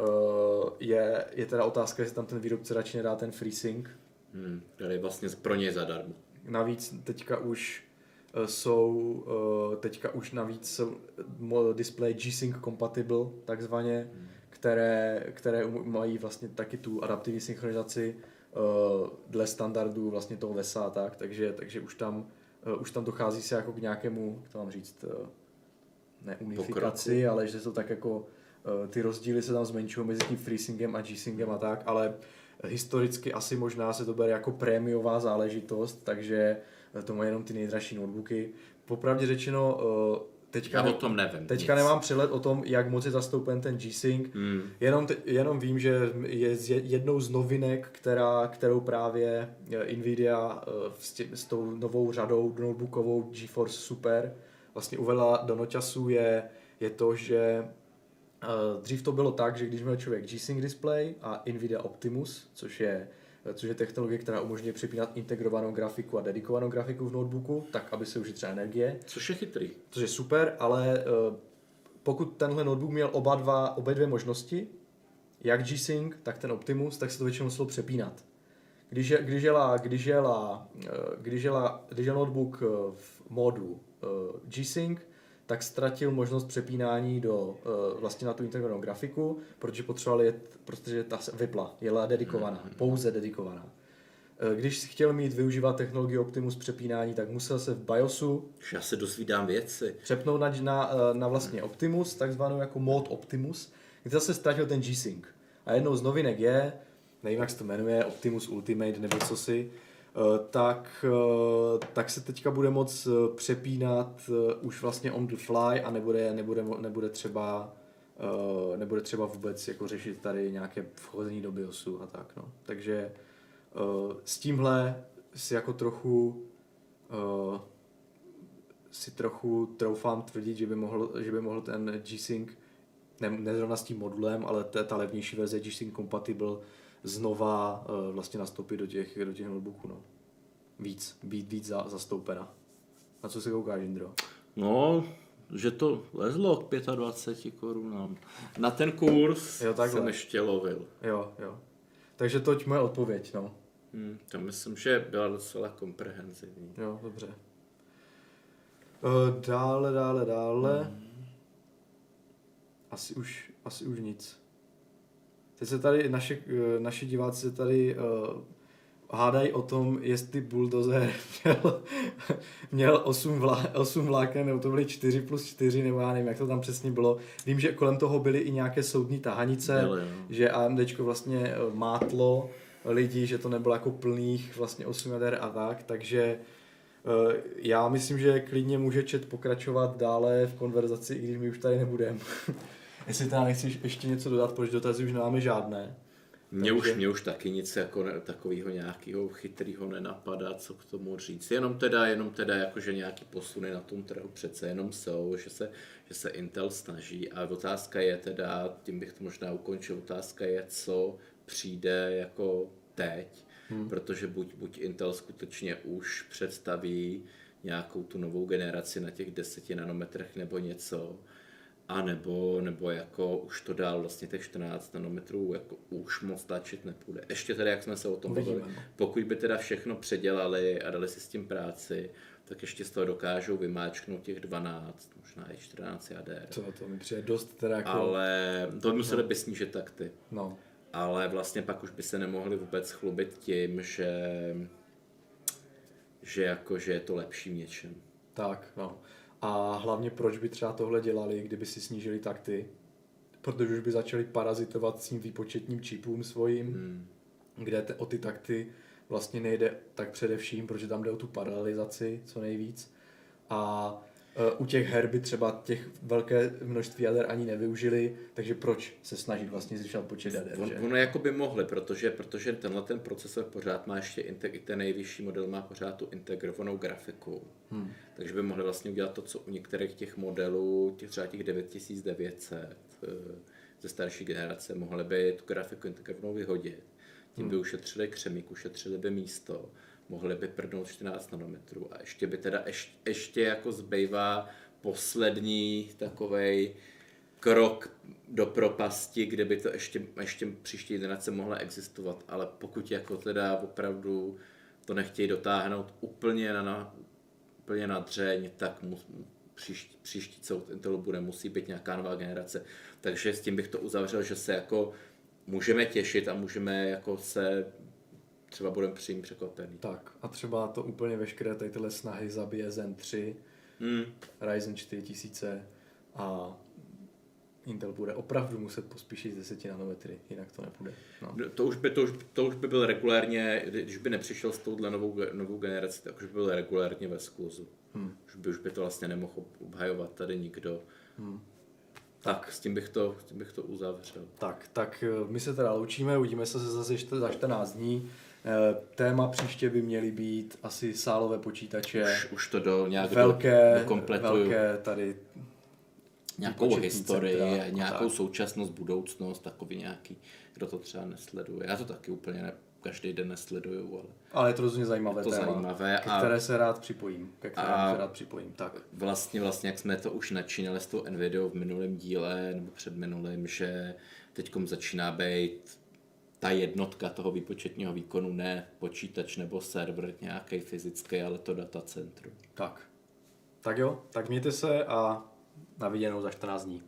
eh, je, je teda otázka, jestli tam ten výrobce radši nedá ten FreeSync, Hmm, který je vlastně pro ně zadarmo. Navíc teďka už eh, jsou uh, teďka už navíc jsou display G-Sync compatible, takzvaně, hmm. které, které mají vlastně taky tu adaptivní synchronizaci uh, dle standardů vlastně toho VESA tak, takže, takže už tam uh, už tam dochází se jako k nějakému, jak to mám říct, uh, ne unifikaci, ale že to tak jako uh, ty rozdíly se tam zmenšují mezi tím FreeSyncem a G-Syncem a tak, ale historicky asi možná se to bere jako prémiová záležitost, takže to mají jenom ty nejdražší notebooky. Popravdě řečeno, teďka, Já o tom nevím. Teďka nic. nemám přehled o tom, jak moc je zastoupen ten G-Sync. Hmm. Jenom, te, jenom vím, že je jednou z novinek, která, kterou právě Nvidia s, tě, s tou novou řadou notebookovou GeForce Super vlastně uvedla do noťasu je, je to, že dřív to bylo tak, že když měl člověk G-Sync display a Nvidia Optimus, což je což je technologie, která umožňuje přepínat integrovanou grafiku a dedikovanou grafiku v notebooku, tak aby se ušetřila energie. Což je chytrý. Což je super, ale uh, pokud tenhle notebook měl oba dva, obě dvě možnosti, jak G-Sync, tak ten Optimus, tak se to většinou muselo přepínat. Když, je, když, jela, když, jela, eh, když, jela, když je notebook v modu G-Sync, tak ztratil možnost přepínání do uh, vlastně na tu integrovanou grafiku, protože potřeboval jet, protože ta vypla, jela dedikovaná, mm-hmm. pouze dedikovaná. Uh, když si chtěl mít využívat technologii Optimus přepínání, tak musel se v BIOSu já se dozvídám věci. Přepnout na, na, na vlastně Optimus, takzvanou jako mod Optimus, kde zase ztratil ten G-Sync. A jednou z novinek je, nevím jak se to jmenuje, Optimus Ultimate nebo co si, Eh, tak, eh, tak se teďka bude moc eh, přepínat už vlastně on the fly a nebude, nebude, nebude třeba nebude třeba vůbec jako řešit tady nějaké vchození do BIOSu a tak. No. Takže s tímhle si jako trochu si trochu troufám tvrdit, že by mohl, že by mohl ten G-Sync, ne, ne zrovna s tím modulem, ale ta, ta levnější verze G-Sync compatible znova uh, vlastně nastoupit do těch, do těch notebooků. No. Víc, být víc za, zastoupena. Na co se koukáš, Indro? No, že to lezlo k 25 korunám. Na ten kurz jo, jsem ještě lovil. Jo, jo. Takže toť moje odpověď, no. Hmm, to myslím, že byla docela komprehenzivní. Jo, dobře. Uh, dále, dále, dále. Hmm. Asi už, asi už nic. Teď se tady, naše, eh, naši diváci se tady uh, hádají o tom, jestli Bulldozer [laughs] měl, měl 8, vlá, 8 vláken, nebo to byly 4 plus 4, nebo já nevím, jak to tam přesně bylo. Vím, že kolem toho byly i nějaké soudní tahanice, Byli, no. že AMD vlastně eh, mátlo lidi, že to nebylo jako plných vlastně 8 jader a tak, takže já myslím, že klidně může čet pokračovat dále v konverzaci, i když my už tady nebudeme. [laughs] Jestli teda nechceš ještě něco dodat, protože dotazy už nemáme žádné. Mě, Takže... už, mě už taky nic jako takového nějakého chytrého nenapadá, co k tomu říct. Jenom teda, jenom teda jako, že nějaký posuny na tom trhu přece jenom jsou, že se, že se Intel snaží a otázka je teda, tím bych to možná ukončil, otázka je, co přijde jako teď, hmm. protože buď, buď Intel skutečně už představí nějakou tu novou generaci na těch 10 nanometrech nebo něco, a nebo, nebo jako už to dál vlastně těch 14 nanometrů jako už moc tlačit nepůjde. Ještě tedy, jak jsme se o tom bavili, no. pokud by teda všechno předělali a dali si s tím práci, tak ještě z toho dokážou vymáčknout těch 12, možná i 14 jader. To, to mi přijde dost teda jako... Ale to museli no. by snížit takty. No. Ale vlastně pak už by se nemohli vůbec chlubit tím, že že jako, že je to lepší v něčem. Tak, no. A hlavně proč by třeba tohle dělali, kdyby si snížili takty, protože už by začali parazitovat s tím výpočetním čipům svojím, hmm. kde te, o ty takty vlastně nejde tak především, protože tam jde o tu paralelizaci co nejvíc. A u těch her by třeba těch velké množství jader ani nevyužili, takže proč se snažit vlastně zvyšovat počet jader? On, že? Ono jako by mohli, protože, protože tenhle ten procesor pořád má ještě, i ten nejvyšší model má pořád tu integrovanou grafiku. Hmm. Takže by mohli vlastně udělat to, co u některých těch modelů, těch třeba těch 9900 eh, ze starší generace, mohli by tu grafiku integrovanou vyhodit. Tím hmm. by ušetřili křemík, ušetřili by místo, mohli by prdnout 14 nanometrů a ještě by teda ještě, ještě jako zbývá poslední takovej krok do propasti, kde by to ještě, ještě příští generace mohla existovat, ale pokud jako teda opravdu to nechtějí dotáhnout úplně na, na úplně na dřeň, tak mu, příští, příští od Intelu bude, musí být nějaká nová generace. Takže s tím bych to uzavřel, že se jako můžeme těšit a můžeme jako se třeba budeme přijím překvapený. Tak a třeba to úplně veškeré tady tyhle snahy zabije Zen 3, hmm. Ryzen 4000 a Intel bude opravdu muset pospíšit z 10 nanometry, jinak to nepůjde. No. To, už by, to, už, to už by byl regulárně, když by nepřišel s touhle novou, novou generací, tak už by byl regulárně ve skluzu. Hmm. Už, by, už by to vlastně nemohl obhajovat tady nikdo. Hmm. Tak, s tím, bych to, s tím bych to uzavřel. Tak, tak eh, my se teda loučíme, uvidíme se zase za 14 dní. Eh, téma příště by měly být asi sálové počítače. Už, už to do nějak velké, do velké tady nějakou historii, centra, nějakou tak. současnost, budoucnost, takový nějaký, kdo to třeba nesleduje. Já to taky úplně ne, každý den nesleduju, ale... Ale je to rozhodně zajímavé to téma, zajímavé ke které se rád připojím. Ke které se rád připojím, tak. Vlastně, vlastně, jak jsme to už načínali s tou Nvidia v minulém díle, nebo před minulým, že teďkom začíná být ta jednotka toho výpočetního výkonu, ne počítač nebo server nějaký fyzický, ale to datacentrum. Tak. Tak jo, tak mějte se a na viděnou za 14 dní.